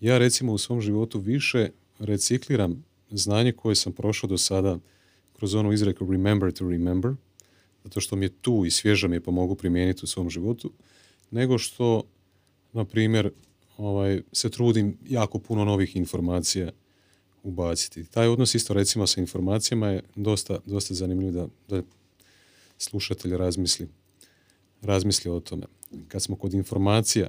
Ja recimo u svom životu više recikliram znanje koje sam prošao do sada kroz onu izreku remember to remember, zato što mi je tu i svježa mi je pa mogu primijeniti u svom životu, nego što, na primjer, ovaj, se trudim jako puno novih informacija ubaciti. Taj odnos isto recimo sa informacijama je dosta, dosta zanimljiv da, da slušatelj razmisli, razmisli o tome. Kad smo kod informacija,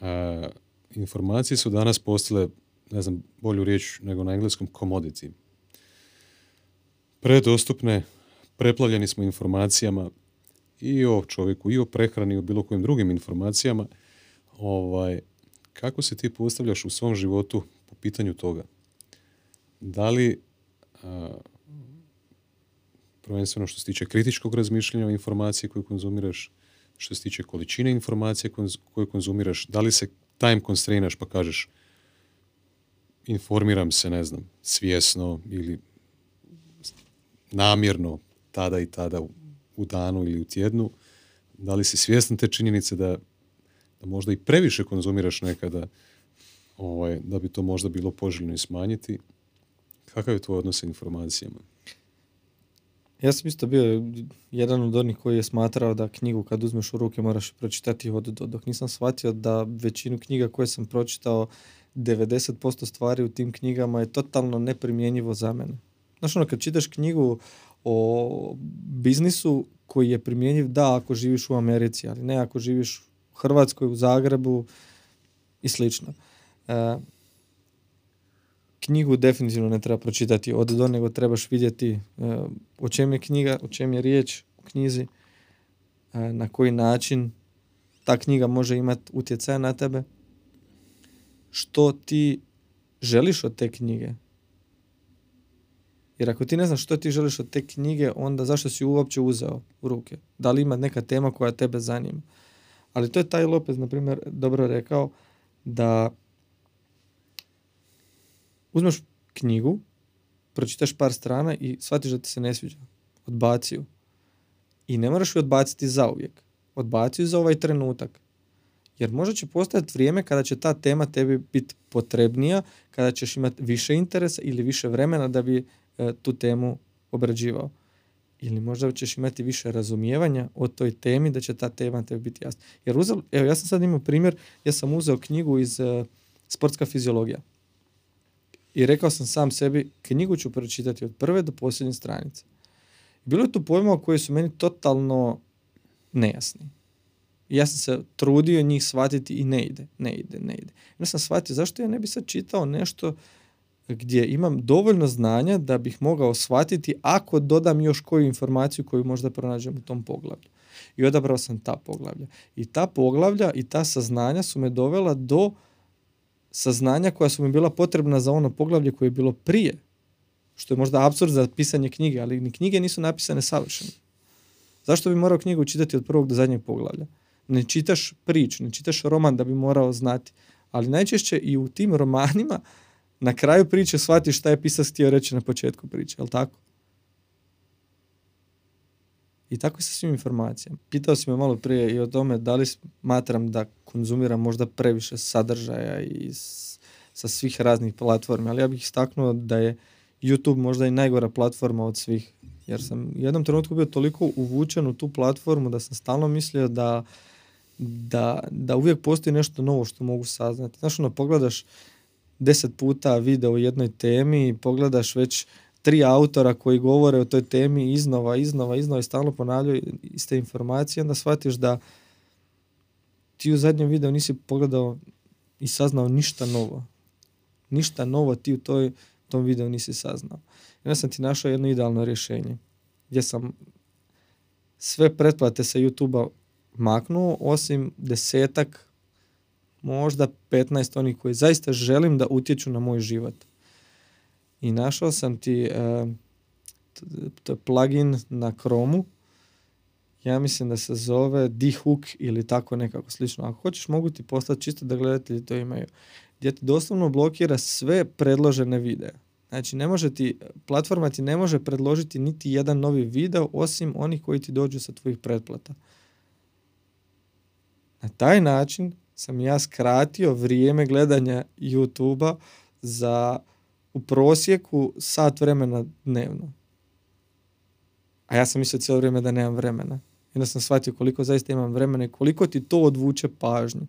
a, informacije su danas postale, ne znam, bolju riječ nego na engleskom commodity. Predostupne, preplavljeni smo informacijama i o čovjeku, i o prehrani, i o bilo kojim drugim informacijama. Ovaj, kako se ti postavljaš u svom životu po pitanju toga? Da li, prvenstveno što se tiče kritičkog razmišljanja o informaciji koju konzumiraš, što se tiče količine informacije koju konzumiraš, da li se time constrainaš pa kažeš informiram se, ne znam, svjesno ili namjerno tada i tada u danu ili u tjednu, da li si svjestan te činjenice da, da možda i previše konzumiraš nekada, ovaj, da bi to možda bilo poželjno i smanjiti. Kakav je tvoj odnos sa informacijama? Ja sam isto bio jedan od onih koji je smatrao da knjigu kad uzmeš u ruke moraš pročitati od do, dok nisam shvatio da većinu knjiga koje sam pročitao 90% stvari u tim knjigama je totalno neprimjenjivo za mene. Znaš ono, kad čitaš knjigu o biznisu koji je primjenjiv da ako živiš u Americi, ali ne ako živiš u Hrvatskoj, u Zagrebu i slično. E, knjigu definitivno ne treba pročitati od do, nego trebaš vidjeti e, o čem je knjiga, o čem je riječ u knjizi, e, na koji način ta knjiga može imati utjecaj na tebe, što ti želiš od te knjige. Jer ako ti ne znaš što ti želiš od te knjige, onda zašto si uopće uzeo u ruke? Da li ima neka tema koja tebe zanima? Ali to je taj Lopez, na primjer, dobro rekao da uzmeš knjigu, pročitaš par strana i shvatiš da ti se ne sviđa. Odbaci ju. I ne moraš ju odbaciti zauvijek. Odbaci ju za ovaj trenutak. Jer možda će postojati vrijeme kada će ta tema tebi biti potrebnija, kada ćeš imati više interesa ili više vremena da bi e, tu temu obrađivao. Ili možda ćeš imati više razumijevanja o toj temi da će ta tema tebi biti jasna. Jer uzel, evo ja sam sad imao primjer, ja sam uzeo knjigu iz e, sportska fiziologija. I rekao sam sam sebi, knjigu ću pročitati od prve do posljednje stranice. Bilo je tu pojmova koji su meni totalno nejasni. ja sam se trudio njih shvatiti i ne ide, ne ide, ne ide. Ja sam shvatio zašto ja ne bi sad čitao nešto gdje imam dovoljno znanja da bih mogao shvatiti ako dodam još koju informaciju koju možda pronađem u tom poglavlju. I odabrao sam ta poglavlja. I ta poglavlja i ta saznanja su me dovela do saznanja koja su mi bila potrebna za ono poglavlje koje je bilo prije. Što je možda apsurd za pisanje knjige, ali ni knjige nisu napisane savršeno. Zašto bi morao knjigu čitati od prvog do zadnjeg poglavlja? Ne čitaš priču, ne čitaš roman da bi morao znati. Ali najčešće i u tim romanima na kraju priče shvatiš šta je pisac htio reći na početku priče, jel tako? I tako sa svim informacijama. Pitao si me malo prije i o tome da li smatram da konzumiram možda previše sadržaja i sa svih raznih platformi, ali ja bih istaknuo da je YouTube možda i najgora platforma od svih. Jer sam u jednom trenutku bio toliko uvučen u tu platformu da sam stalno mislio da, da, da uvijek postoji nešto novo što mogu saznati. Znaš, ono, pogledaš deset puta video o jednoj temi, pogledaš već tri autora koji govore o toj temi iznova, iznova, iznova i stalno ponavljaju iste informacije, onda shvatiš da ti u zadnjem videu nisi pogledao i saznao ništa novo. Ništa novo ti u toj, tom videu nisi saznao. Onda sam ti našao jedno idealno rješenje. Gdje sam sve pretplate sa YouTube-a maknuo, osim desetak, možda 15 onih koji zaista želim da utječu na moj život i našao sam ti uh, plugin na Chromu. Ja mislim da se zove D-Hook ili tako nekako slično. Ako hoćeš mogu ti poslati čisto da gledatelji to imaju. Gdje ti doslovno blokira sve predložene videe. Znači, ne može ti, platforma ti ne može predložiti niti jedan novi video osim onih koji ti dođu sa tvojih pretplata. Na taj način sam ja skratio vrijeme gledanja YouTube-a za u prosjeku sat vremena dnevno. A ja sam mislio cijelo vrijeme da nemam vremena. I onda sam shvatio koliko zaista imam vremena i koliko ti to odvuče pažnju.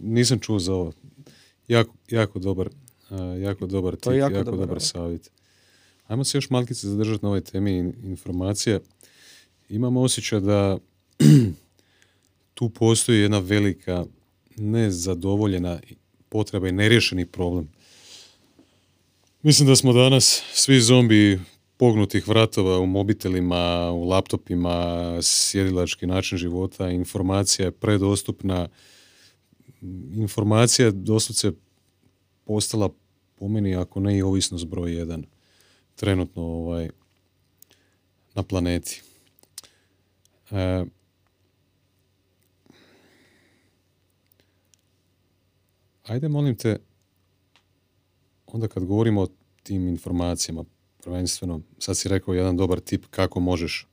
Nisam čuo za ovo. Jako, jako dobar, jako dobar tip, jako, jako dobar, savjet. Ajmo se još malkice zadržati na ovoj temi informacija. Imam osjećaj da tu postoji jedna velika nezadovoljena potreba i neriješeni problem. Mislim da smo danas svi zombi pognutih vratova u mobitelima, u laptopima, sjedilački način života, informacija je predostupna. Informacija doslovce postala po meni, ako ne i ovisnost broj jedan, trenutno ovaj, na planeti. E, ajde molim te onda kad govorimo o tim informacijama, prvenstveno, sad si rekao jedan dobar tip kako možeš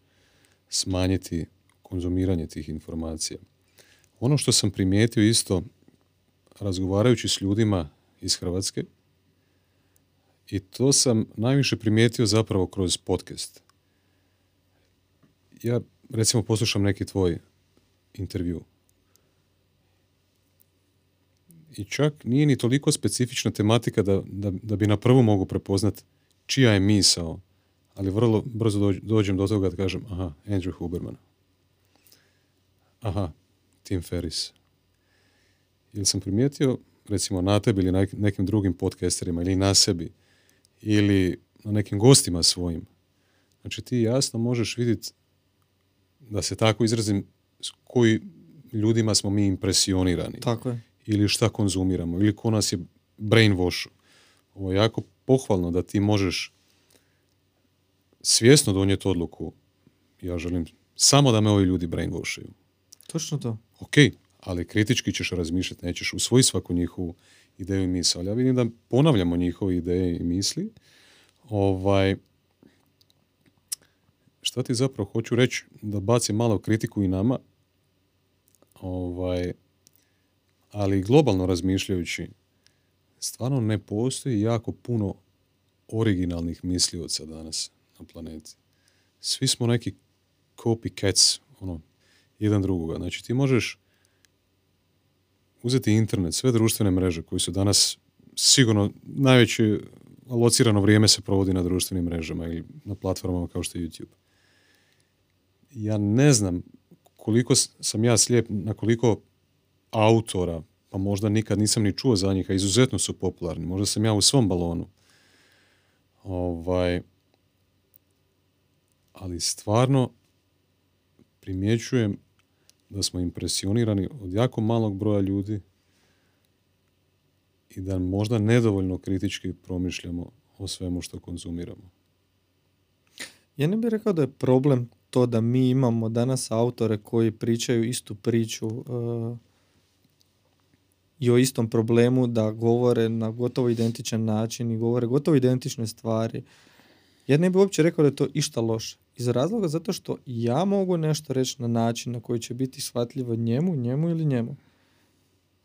smanjiti konzumiranje tih informacija. Ono što sam primijetio isto, razgovarajući s ljudima iz Hrvatske, i to sam najviše primijetio zapravo kroz podcast. Ja recimo poslušam neki tvoj intervju i čak nije ni toliko specifična tematika da, da, da bi na prvu mogu prepoznat čija je misao ali vrlo brzo dođ- dođem do toga da kažem, aha, Andrew Huberman. Aha, Tim Ferris. Ili sam primijetio, recimo na tebi ili nekim drugim podcasterima ili na sebi ili na nekim gostima svojim. Znači ti jasno možeš vidjeti da se tako izrazim s koji ljudima smo mi impresionirani Tako je. Ili šta konzumiramo ili ko nas je brainwash. Ovo je jako pohvalno da ti možeš svjesno donijeti odluku ja želim samo da me ovi ljudi brainwashaju. Točno to. Ok, ali kritički ćeš razmišljati, nećeš usvojiti svaku njihovu ideju i misl. Ali ja vidim da ponavljamo njihove ideje i misli. Ovaj, šta ti zapravo hoću reći, da bacim malo kritiku i nama, ovaj, ali globalno razmišljajući, stvarno ne postoji jako puno originalnih mislioca danas na planeti. Svi smo neki copycats, ono, jedan drugoga. Znači ti možeš uzeti internet, sve društvene mreže koji su danas sigurno najveće alocirano vrijeme se provodi na društvenim mrežama ili na platformama kao što je YouTube. Ja ne znam koliko sam ja slijep na koliko autora, pa možda nikad nisam ni čuo za njih, a izuzetno su popularni. Možda sam ja u svom balonu. Ovaj, ali stvarno primjećujem da smo impresionirani od jako malog broja ljudi i da možda nedovoljno kritički promišljamo o svemu što konzumiramo. Ja ne bih rekao da je problem to da mi imamo danas autore koji pričaju istu priču eh, i o istom problemu, da govore na gotovo identičan način i govore gotovo identične stvari. Ja ne bih uopće rekao da je to išta loše. Iz razloga zato što ja mogu nešto reći na način na koji će biti shvatljivo njemu, njemu ili njemu.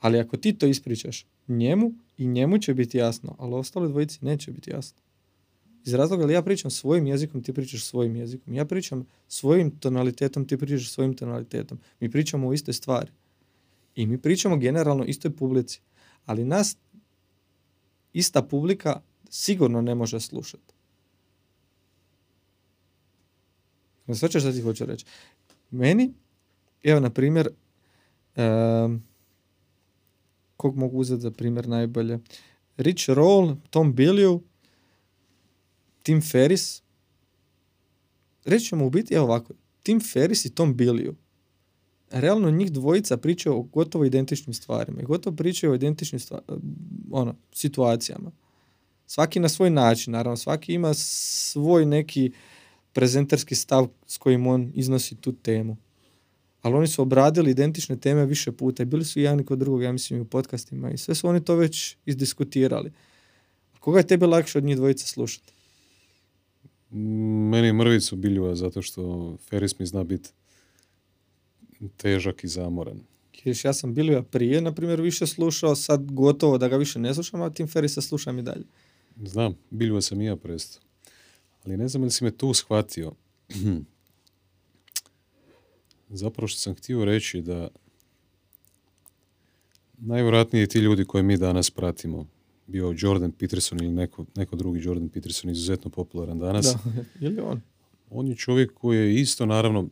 Ali ako ti to ispričaš njemu i njemu će biti jasno, ali ostale dvojici neće biti jasno. Iz razloga jer ja pričam svojim jezikom, ti pričaš svojim jezikom. Ja pričam svojim tonalitetom, ti pričaš svojim tonalitetom. Mi pričamo o istoj stvari. I mi pričamo generalno istoj publici. Ali nas ista publika sigurno ne može slušati. Sve što ti hoću reći. Meni, evo na primjer, em, kog mogu uzeti za primjer najbolje? Rich Roll, Tom Billieu, Tim Ferris, reći ćemo u biti, evo ovako, Tim Ferris i Tom Billieu, realno njih dvojica pričaju o gotovo identičnim stvarima i gotovo pričaju o identičnim stva- ono, situacijama. Svaki na svoj način, naravno, svaki ima svoj neki prezenterski stav s kojim on iznosi tu temu. Ali oni su obradili identične teme više puta i bili su jedan kod drugog, ja mislim, u podcastima i sve su oni to već izdiskutirali. Koga je tebi lakše od njih dvojice slušati? Meni je mrvicu biljua zato što Ferris mi zna biti težak i zamoran. Jer ja sam Bilija prije, na primjer, više slušao, sad gotovo da ga više ne slušam, a Tim Ferrisa slušam i dalje. Znam, biljua sam i ja presto. Ali ne znam ili si me tu shvatio. Zapravo što sam htio reći da najvjerojatnije ti ljudi koje mi danas pratimo, bio Jordan Peterson ili neko, neko drugi Jordan Peterson, izuzetno popularan danas. Da, ili on? On je čovjek koji je isto, naravno,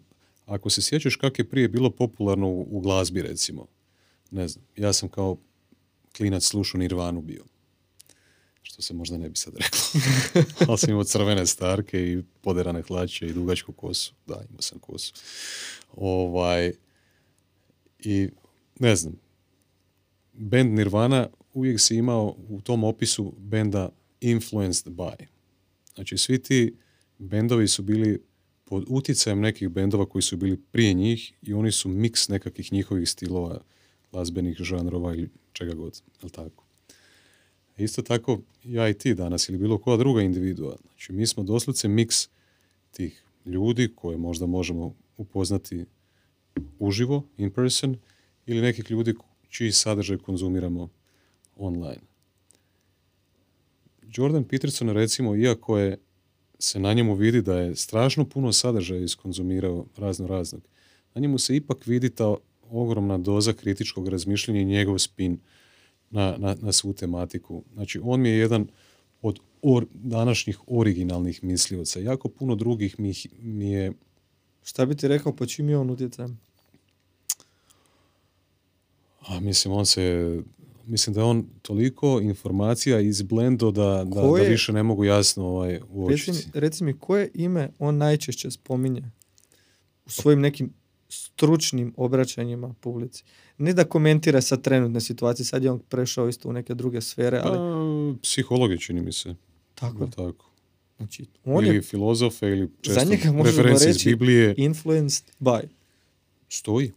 ako se sjećaš kako je prije bilo popularno u, u glazbi, recimo. Ne znam, ja sam kao klinac slušao Nirvanu bio. Što se možda ne bi sad reklo. Ali sam imao crvene starke i poderane hlače i dugačku kosu. Da, imao sam kosu. Ovaj, I ne znam, band Nirvana uvijek si imao u tom opisu benda influenced by. Znači svi ti bendovi su bili pod utjecajem nekih bendova koji su bili prije njih i oni su miks nekakvih njihovih stilova, glazbenih žanrova ili čega god, jel tako? Isto tako ja i ti danas ili bilo koja druga individua. Znači mi smo doslovce miks tih ljudi koje možda možemo upoznati uživo, in person, ili nekih ljudi čiji sadržaj konzumiramo online. Jordan Peterson recimo, iako je se na njemu vidi da je strašno puno sadržaja iskonzumirao razno raznog, na njemu se ipak vidi ta ogromna doza kritičkog razmišljanja i njegov spin na, na, na svu tematiku. Znači, on mi je jedan od or, današnjih originalnih mislioca. Jako puno drugih mi, mi je Šta bi ti rekao, po čim je on utjecajem? A mislim, on se, mislim da je on toliko informacija izblendo da, da, da više ne mogu jasno ovaj, Reci uočiti. mi, reci mi, koje ime on najčešće spominje u svojim nekim stručnim obraćanjima publici? Ne da komentira sad trenutne situacije, sad je on prešao isto u neke druge sfere, ali Pa, psihologi čini mi se. tako. Da, tako. Znači, on ili je filozofe, ili često njega možemo referencije iz Biblije. influenced by. Stoji.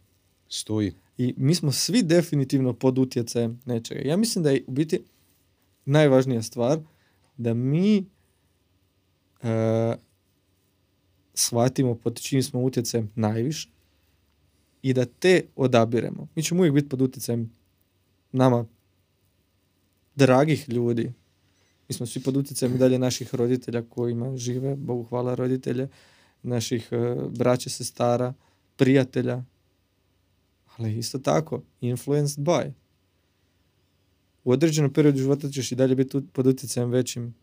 Stoji. I mi smo svi definitivno pod utjecajem nečega. Ja mislim da je u biti najvažnija stvar da mi e, shvatimo pod čim smo utjecajem najviše i da te odabiremo. Mi ćemo uvijek biti pod utjecajem nama dragih ljudi. Mi smo svi pod utjecajem dalje naših roditelja kojima žive, Bogu hvala roditelje, naših e, braće, sestara, prijatelja, ali isto tako, influenced by. U određenom periodu života ćeš i dalje biti pod utjecajem većim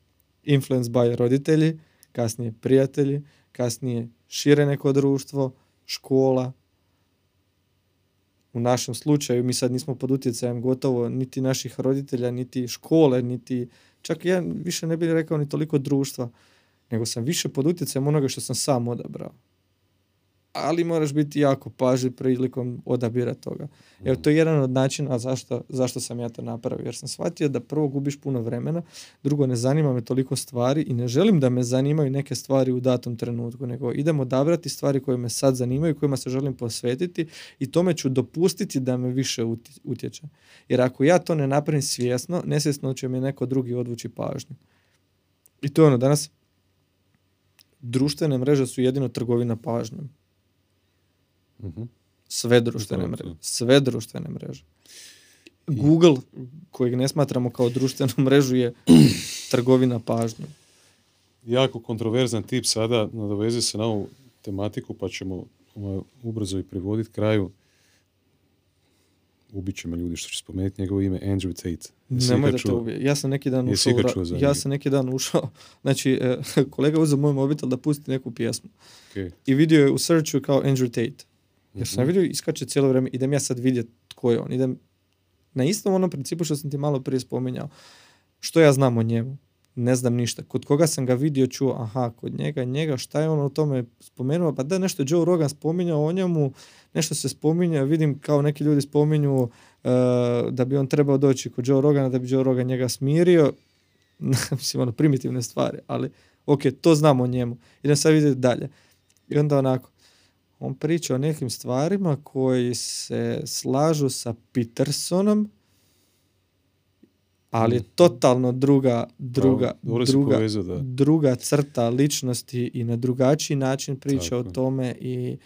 influenced by roditelji, kasnije prijatelji, kasnije šire neko društvo, škola. U našem slučaju mi sad nismo pod utjecajem gotovo niti naših roditelja, niti škole, niti čak ja više ne bih rekao ni toliko društva, nego sam više pod utjecajem onoga što sam sam odabrao ali moraš biti jako pažljiv prilikom odabira toga. Evo, to je jedan od načina zašto, zašto sam ja to napravio. Jer sam shvatio da prvo gubiš puno vremena, drugo ne zanima me toliko stvari i ne želim da me zanimaju neke stvari u datom trenutku, nego idem odabrati stvari koje me sad zanimaju, kojima se želim posvetiti i tome ću dopustiti da me više utječe. Jer ako ja to ne napravim svjesno, nesvjesno će mi neko drugi odvući pažnju. I to je ono, danas društvene mreže su jedino trgovina pažnjom. Sve društvene mreže. Sve društvene mreže. Google, kojeg ne smatramo kao društvenu mrežu, je trgovina pažnjom. Jako kontroverzan tip sada, nadoveze se na ovu tematiku, pa ćemo ovaj, ubrzo i privoditi kraju. Ubit će me ljudi što ću spomenuti njegovo ime, Andrew Tate. Jesi Nemoj da te ubije. Ja sam neki dan ušao, ra- ja sam neki dan ušao, znači e, kolega uzeo moj mobitel da pusti neku pjesmu Ok. i vidio je u searchu kao Andrew Tate. Jer sam Mhm. vidio iskače cijelo vrijeme, idem ja sad vidjeti tko je on. Idem na istom onom principu što sam ti malo prije spominjao. Što ja znam o njemu? Ne znam ništa. Kod koga sam ga vidio, čuo, aha, kod njega, njega, šta je on o tome spomenuo? Pa da, nešto je Joe Rogan spominjao o njemu, nešto se spominje, vidim kao neki ljudi spominju e, da bi on trebao doći kod Joe Rogana, da bi Joe Rogan njega smirio. Mislim, ono, primitivne stvari, ali ok, to znam o njemu. Idem sad vidjeti dalje. I onda onako, on priča o nekim stvarima koji se slažu sa Petersonom, ali je Mhm. totalno druga, druga, si druga, povezao, da. druga crta ličnosti i na drugačiji način priča o Tako je. tome i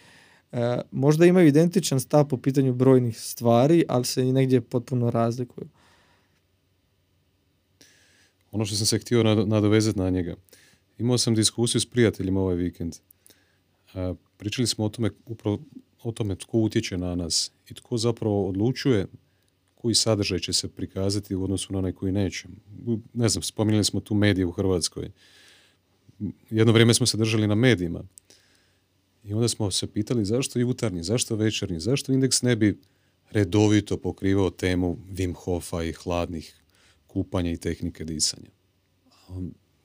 e, možda imaju identičan stav po pitanju brojnih stvari, ali se i negdje potpuno razlikuju. Ono što sam se htio nado- nadovezati na njega. Imao sam diskusiju s prijateljima ovaj vikend. Pričali smo o tome, upravo o tome tko utječe na nas i tko zapravo odlučuje koji sadržaj će se prikazati u odnosu na onaj koji neće. Ne znam, spominjali smo tu medije u Hrvatskoj. Jedno vrijeme smo se držali na medijima. I onda smo se pitali zašto jutarnji, zašto večernji, zašto indeks ne bi redovito pokrivao temu Wim Hofa i hladnih kupanja i tehnike disanja.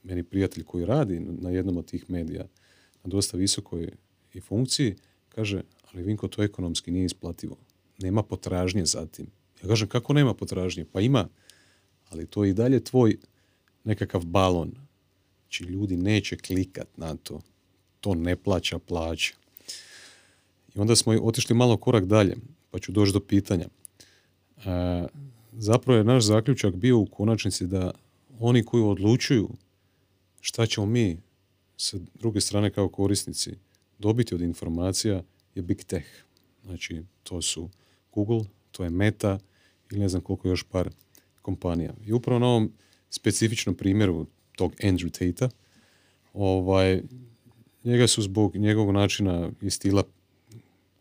Meni prijatelj koji radi na jednom od tih medija na dosta visokoj i funkciji, kaže, ali Vinko, to ekonomski nije isplativo. Nema potražnje za tim. Ja kažem, kako nema potražnje? Pa ima, ali to je i dalje tvoj nekakav balon. Znači, ljudi neće klikat na to. To ne plaća plaća. I onda smo otišli malo korak dalje, pa ću doći do pitanja. E, zapravo je naš zaključak bio u konačnici da oni koji odlučuju šta ćemo mi sa druge strane kao korisnici dobiti od informacija je Big Tech. Znači, to su Google, to je Meta ili ne znam koliko još par kompanija. I upravo na ovom specifičnom primjeru tog Andrew Tate-a, ovaj, njega su zbog njegovog načina i stila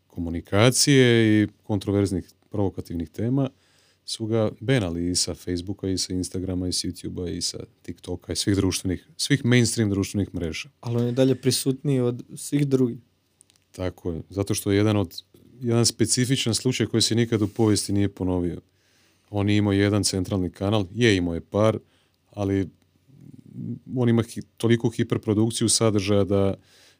komunikacije i kontroverznih provokativnih tema su ga benali i sa Facebooka, i sa Instagrama, i sa YouTubea, i sa TikToka, i svih društvenih, svih mainstream društvenih mreža. Ali on je dalje prisutniji od svih drugih. Tako je, zato što je jedan od jedan specifičan slučaj koji se nikad u povijesti nije ponovio. On je imao jedan centralni kanal, je imao je par, ali on ima hi, toliku hiperprodukciju sadržaja da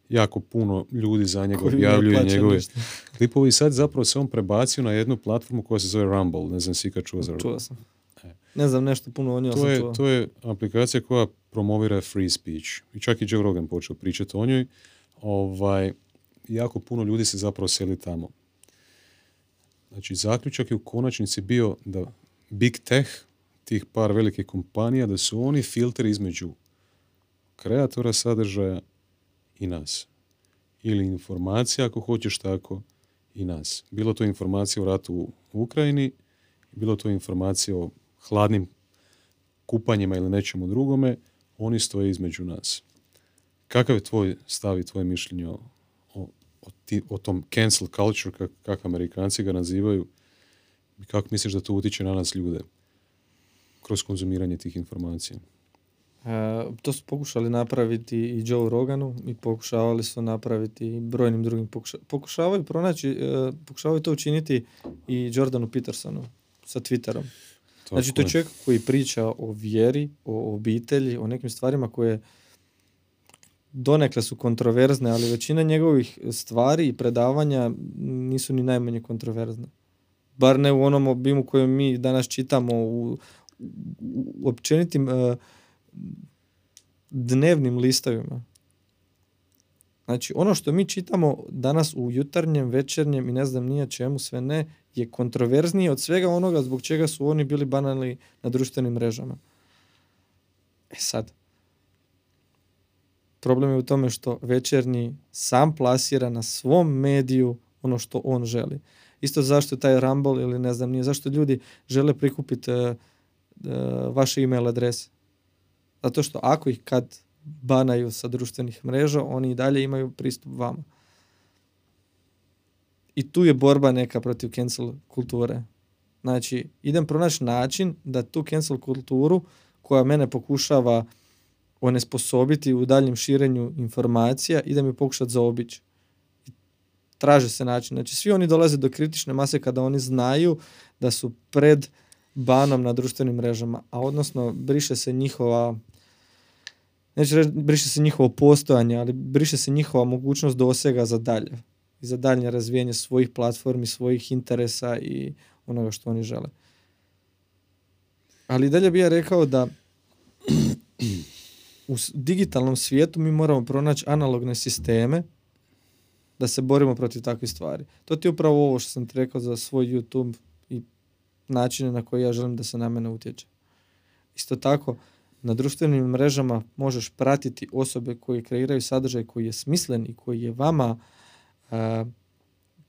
jako puno ljudi za njega objavljuje njegove klipove i sad zapravo se on prebacio na jednu platformu koja se zove Rumble, ne znam si kad čuo za Čuo sam. E. Ne znam nešto puno o njoj, to je, to je aplikacija koja promovira free speech. I čak i Joe Rogan počeo pričati o njoj. Ovaj, jako puno ljudi se zapravo seli tamo. Znači, zaključak je u konačnici bio da big tech, tih par velikih kompanija, da su oni filtri između kreatora sadržaja i nas. Ili informacija, ako hoćeš tako, i nas. Bilo to informacija o ratu u Ukrajini, bilo to informacija o hladnim kupanjima ili nečemu drugome, oni stoje između nas. Kakav je tvoj stav i tvoje mišljenje o, o, o, tom cancel culture, kako Amerikanci ga nazivaju, i kako misliš da to utječe na nas ljude kroz konzumiranje tih informacija? E, to su pokušali napraviti i Joe Roganu i pokušavali su napraviti i brojnim drugim pokušavaju pronaći, e, pokušavaju to učiniti i Jordanu Petersonu sa Twitterom. znači to je čovjek koji priča o vjeri, o obitelji, o nekim stvarima koje donekle su kontroverzne, ali većina njegovih stvari i predavanja nisu ni najmanje kontroverzne. Bar ne u onom obimu kojem mi danas čitamo u, u općenitim e, dnevnim listovima. Znači, ono što mi čitamo danas u jutarnjem, večernjem i ne znam nije čemu sve ne, je kontroverznije od svega onoga zbog čega su oni bili banalni na društvenim mrežama. E sad, problem je u tome što večernji sam plasira na svom mediju ono što on želi. Isto zašto taj Rumble ili ne znam nije, zašto ljudi žele prikupiti uh, vaše email adrese. Zato što ako ih kad banaju sa društvenih mreža, oni i dalje imaju pristup vama. I tu je borba neka protiv cancel kulture. Znači, idem pronaći način da tu cancel kulturu koja mene pokušava onesposobiti u daljem širenju informacija, idem je pokušati zaobići. Traže se način. Znači, svi oni dolaze do kritične mase kada oni znaju da su pred banom na društvenim mrežama, a odnosno briše se njihova neću reći briše se njihovo postojanje, ali briše se njihova mogućnost dosega za dalje i za daljnje razvijanje svojih platformi, svojih interesa i onoga što oni žele. Ali dalje bih ja rekao da u digitalnom svijetu mi moramo pronaći analogne sisteme da se borimo protiv takvih stvari. To ti je upravo ovo što sam ti rekao za svoj YouTube i načine na koje ja želim da se na mene utječe. Isto tako, na društvenim mrežama možeš pratiti osobe koje kreiraju sadržaj koji je smislen i koji je vama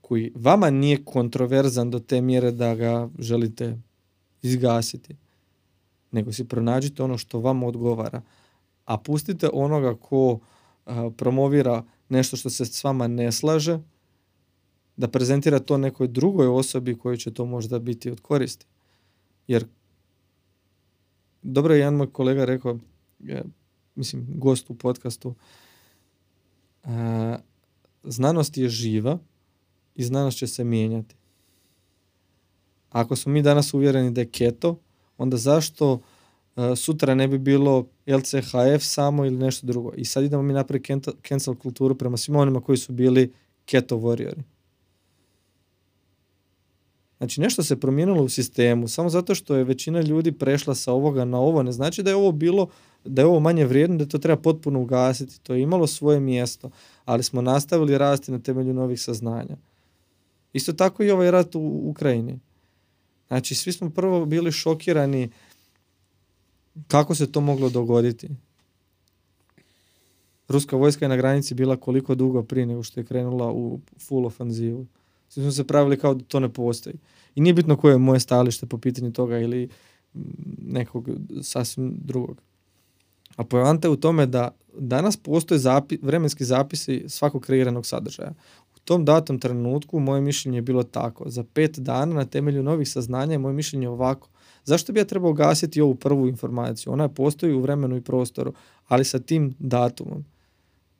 koji vama nije kontroverzan do te mjere da ga želite izgasiti. Nego si pronađite ono što vama odgovara. A pustite onoga ko promovira nešto što se s vama ne slaže, da prezentira to nekoj drugoj osobi koji će to možda biti od koristi. Jer dobro je jedan moj kolega rekao, mislim, gost u podcastu, znanost je živa i znanost će se mijenjati. Ako smo mi danas uvjereni da je keto, onda zašto sutra ne bi bilo LCHF samo ili nešto drugo. I sad idemo mi napraviti cancel kulturu prema svima onima koji su bili keto warriori. Znači nešto se promijenilo u sistemu, samo zato što je većina ljudi prešla sa ovoga na ovo, ne znači da je ovo bilo, da je ovo manje vrijedno, da to treba potpuno ugasiti. To je imalo svoje mjesto, ali smo nastavili rasti na temelju novih saznanja. Isto tako i ovaj rat u Ukrajini. Znači, svi smo prvo bili šokirani kako se to moglo dogoditi. Ruska vojska je na granici bila koliko dugo prije nego što je krenula u full ofanzivu. Svi smo se pravili kao da to ne postoji. I nije bitno koje je moje stalište po pitanju toga ili nekog sasvim drugog. A poanta je u tome da danas postoje zapi, vremenski zapisi svakog kreiranog sadržaja. tom datom trenutku moje mišljenje je bilo tako. Za pet dana na temelju novih saznanja je moje mišljenje ovako. Zašto bi ja trebao gasiti ovu prvu informaciju? Ona postoji u vremenu i prostoru, ali sa tim datumom.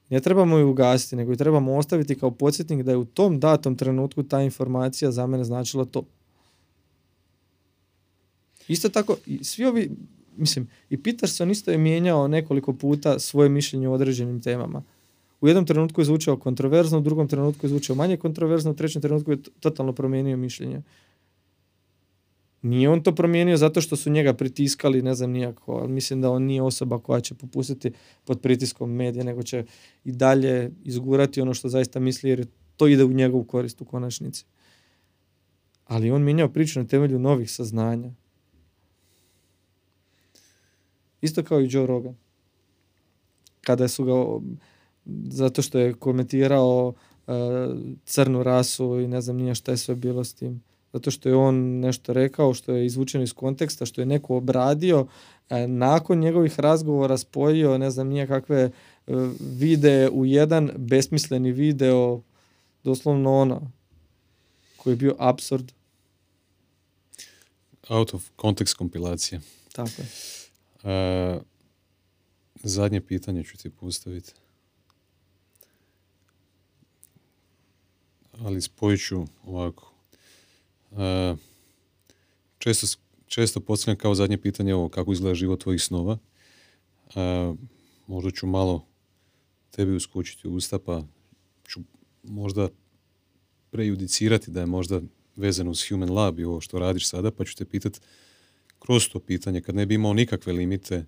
Ne trebamo ju ugasiti, nego ju trebamo ostaviti kao podsjetnik da je u tom datom trenutku ta informacija za mene značila to. Isto tako, svi ovi, mislim, i Peterson isto je mijenjao nekoliko puta svoje mišljenje o određenim temama. U jednom trenutku je zvučao kontroverzno, u drugom trenutku je zvučao manje kontroverzno, u trećem trenutku je totalno promijenio mišljenje. Nije on to promijenio zato što su njega pritiskali, ne znam nijako, ali mislim da on nije osoba koja će popustiti pod pritiskom medija, nego će i dalje izgurati ono što zaista misli jer to ide u njegovu korist u konačnici. Ali on mijenjao priču na temelju novih saznanja. Isto kao i Joe Rogan. Kada su ga, zato što je komentirao uh, crnu rasu i ne znam nije šta je sve bilo s tim zato što je on nešto rekao što je izvučeno iz konteksta, što je neko obradio, e, nakon njegovih razgovora spojio, ne znam nije kakve e, vide u jedan besmisleni video, doslovno ono, koji je bio absurd. Out of context kompilacije. Tako je. E, zadnje pitanje ću ti postaviti. Ali spojit ću ovako. E, često, često postavljam kao zadnje pitanje ovo kako izgleda život tvojih snova. E, možda ću malo tebi uskočiti u usta pa ću možda prejudicirati da je možda vezano uz Human Lab i ovo što radiš sada, pa ću te pitati kroz to pitanje, kad ne bi imao nikakve limite e,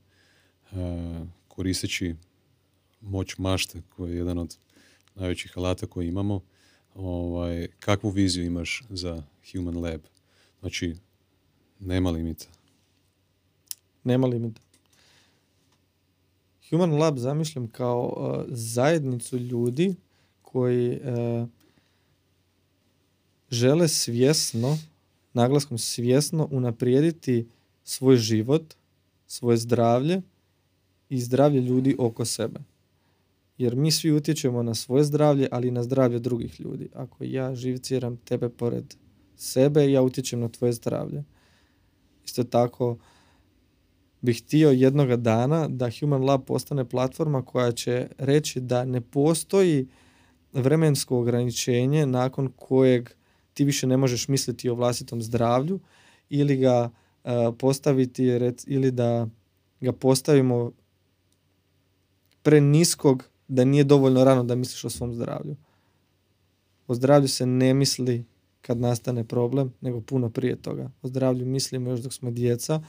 koristeći moć mašte, koja je jedan od najvećih alata koje imamo, ovaj, kakvu viziju imaš za Human Lab? Znači, nema limita. Nema limita. Human Lab zamišljam kao uh, zajednicu ljudi koji uh, žele svjesno, naglaskom svjesno, unaprijediti svoj život, svoje zdravlje i zdravlje ljudi oko sebe. Jer mi svi utječemo na svoje zdravlje, ali i na zdravlje drugih ljudi. Ako ja živciram tebe pored sebe, ja utječem na tvoje zdravlje. Isto tako bih htio jednoga dana da Human Lab postane platforma koja će reći da ne postoji vremensko ograničenje nakon kojeg ti više ne možeš misliti o vlastitom zdravlju ili ga uh, postaviti ili da ga postavimo preniskog da nije dovoljno rano da misliš o svom zdravlju. O zdravlju se ne misli kad nastane problem, nego puno prije toga. O zdravlju mislimo još dok smo djeca,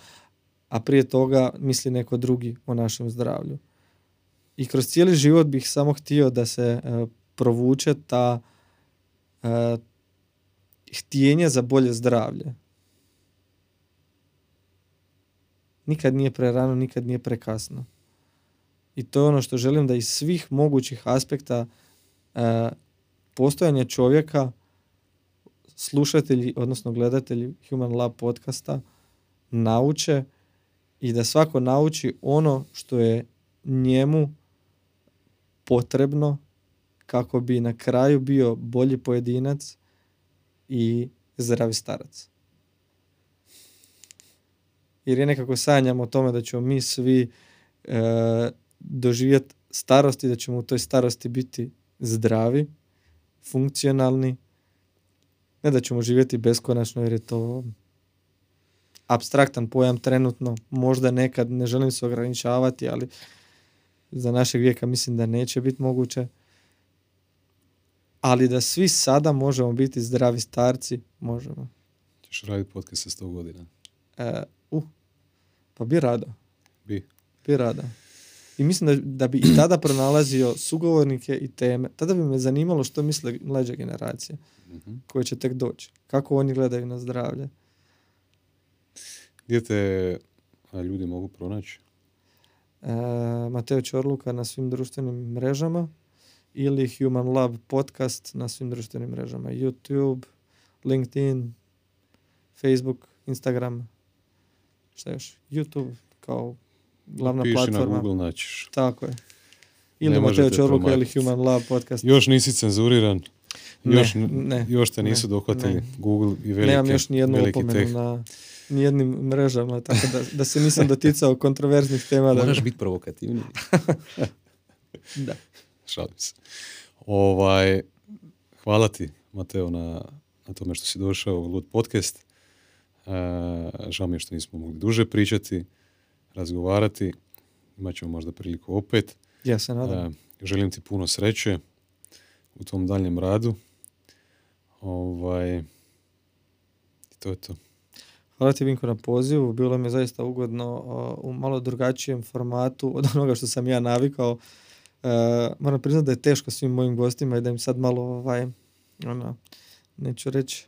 a prije toga misli neko drugi o našem zdravlju. I kroz cijeli život bih samo htio da se uh, provuče ta uh, htjenje za bolje zdravlje. Nikad nije prerano, nikad nije prekasno. I to je ono što želim da iz svih mogućih aspekta uh, postojanja čovjeka slušatelji, odnosno gledatelji Human Lab podcasta nauče i da svako nauči ono što je njemu potrebno kako bi na kraju bio bolji pojedinac i zdravi starac. Jer je nekako sanjam o tome da ćemo mi svi e, doživjeti starosti, da ćemo u toj starosti biti zdravi, funkcionalni, ne da ćemo živjeti beskonačno jer je to abstraktan pojam trenutno, možda nekad ne želim se ograničavati, ali za našeg vijeka mislim da neće biti moguće. Ali da svi sada možemo biti zdravi starci, možemo. Ćeš raditi podcast sa 100 godina? E, uh, pa bi rado. Bi. Bi rado. I mislim da, da bi i tada pronalazio sugovornike i teme. Tada bi me zanimalo što misle mlađe generacije Mhm. koje će tek doći. Kako oni gledaju na zdravlje. Gdje te ljudi mogu pronaći? E, Mateo Čorluka na svim društvenim mrežama ili Human Lab podcast na svim društvenim mrežama. YouTube, LinkedIn, Facebook, Instagram, šta još? YouTube kao glavna Piši platforma. na Google naćiš. Tako je. Ili Mateo možete Čorluka ili. Human Lab podcast. Još nisi cenzuriran. Još, Ne, ne, još te nisu ne, dohvatili ne. Google i velike, Nemam još nijednu opomenu teh. na nijednim mrežama, tako da, da se nisam doticao kontroverznih tema. Da, Moraš biti provokativniji. da. Šalim se. Ovaj, hvala ti, Mateo, na, na tome što si došao u Lud podcast. E, žao mi je što nismo mogli duže pričati, razgovarati. Imat ćemo možda priliku opet. Ja se nadam. Želim ti puno sreće u tom daljem radu. Ovaj, to je to. Hvala ti Vinko na pozivu, bilo mi je zaista ugodno uh, u malo drugačijem formatu od onoga što sam ja navikao. Uh, moram priznati da je teško svim mojim gostima i da im sad malo, ovaj, ono, neću reći,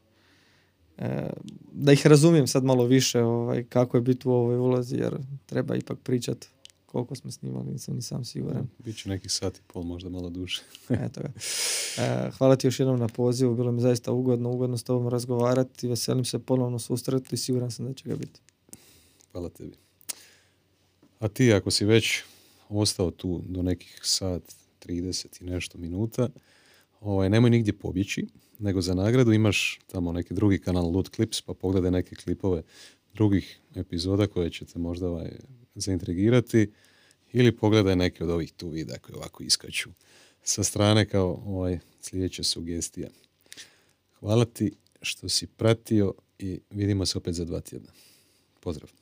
da ih razumijem sad malo više ovaj, kako je biti u ovoj ulozi, jer treba ipak pričat koliko smo snimali, nisam ni sam siguran. Biće nekih sat i pol, možda malo duže. Eto ga. E, hvala ti još jednom na pozivu, bilo mi zaista ugodno, ugodno s tobom razgovarati, veselim se ponovno susretu i siguran sam da će ga biti. Hvala tebi. A ti ako si već ostao tu do nekih sat 30 i nešto minuta, ovaj, nemoj nigdje pobjeći, nego za nagradu imaš tamo neki drugi kanal Loot Clips, pa pogledaj neke klipove drugih epizoda koje će te možda ovaj, zaintrigirati ili pogledaj neke od ovih tu videa koje ovako iskaču sa strane kao ovaj, sljedeća sugestija. Hvala ti što si pratio i vidimo se opet za dva tjedna. Pozdrav!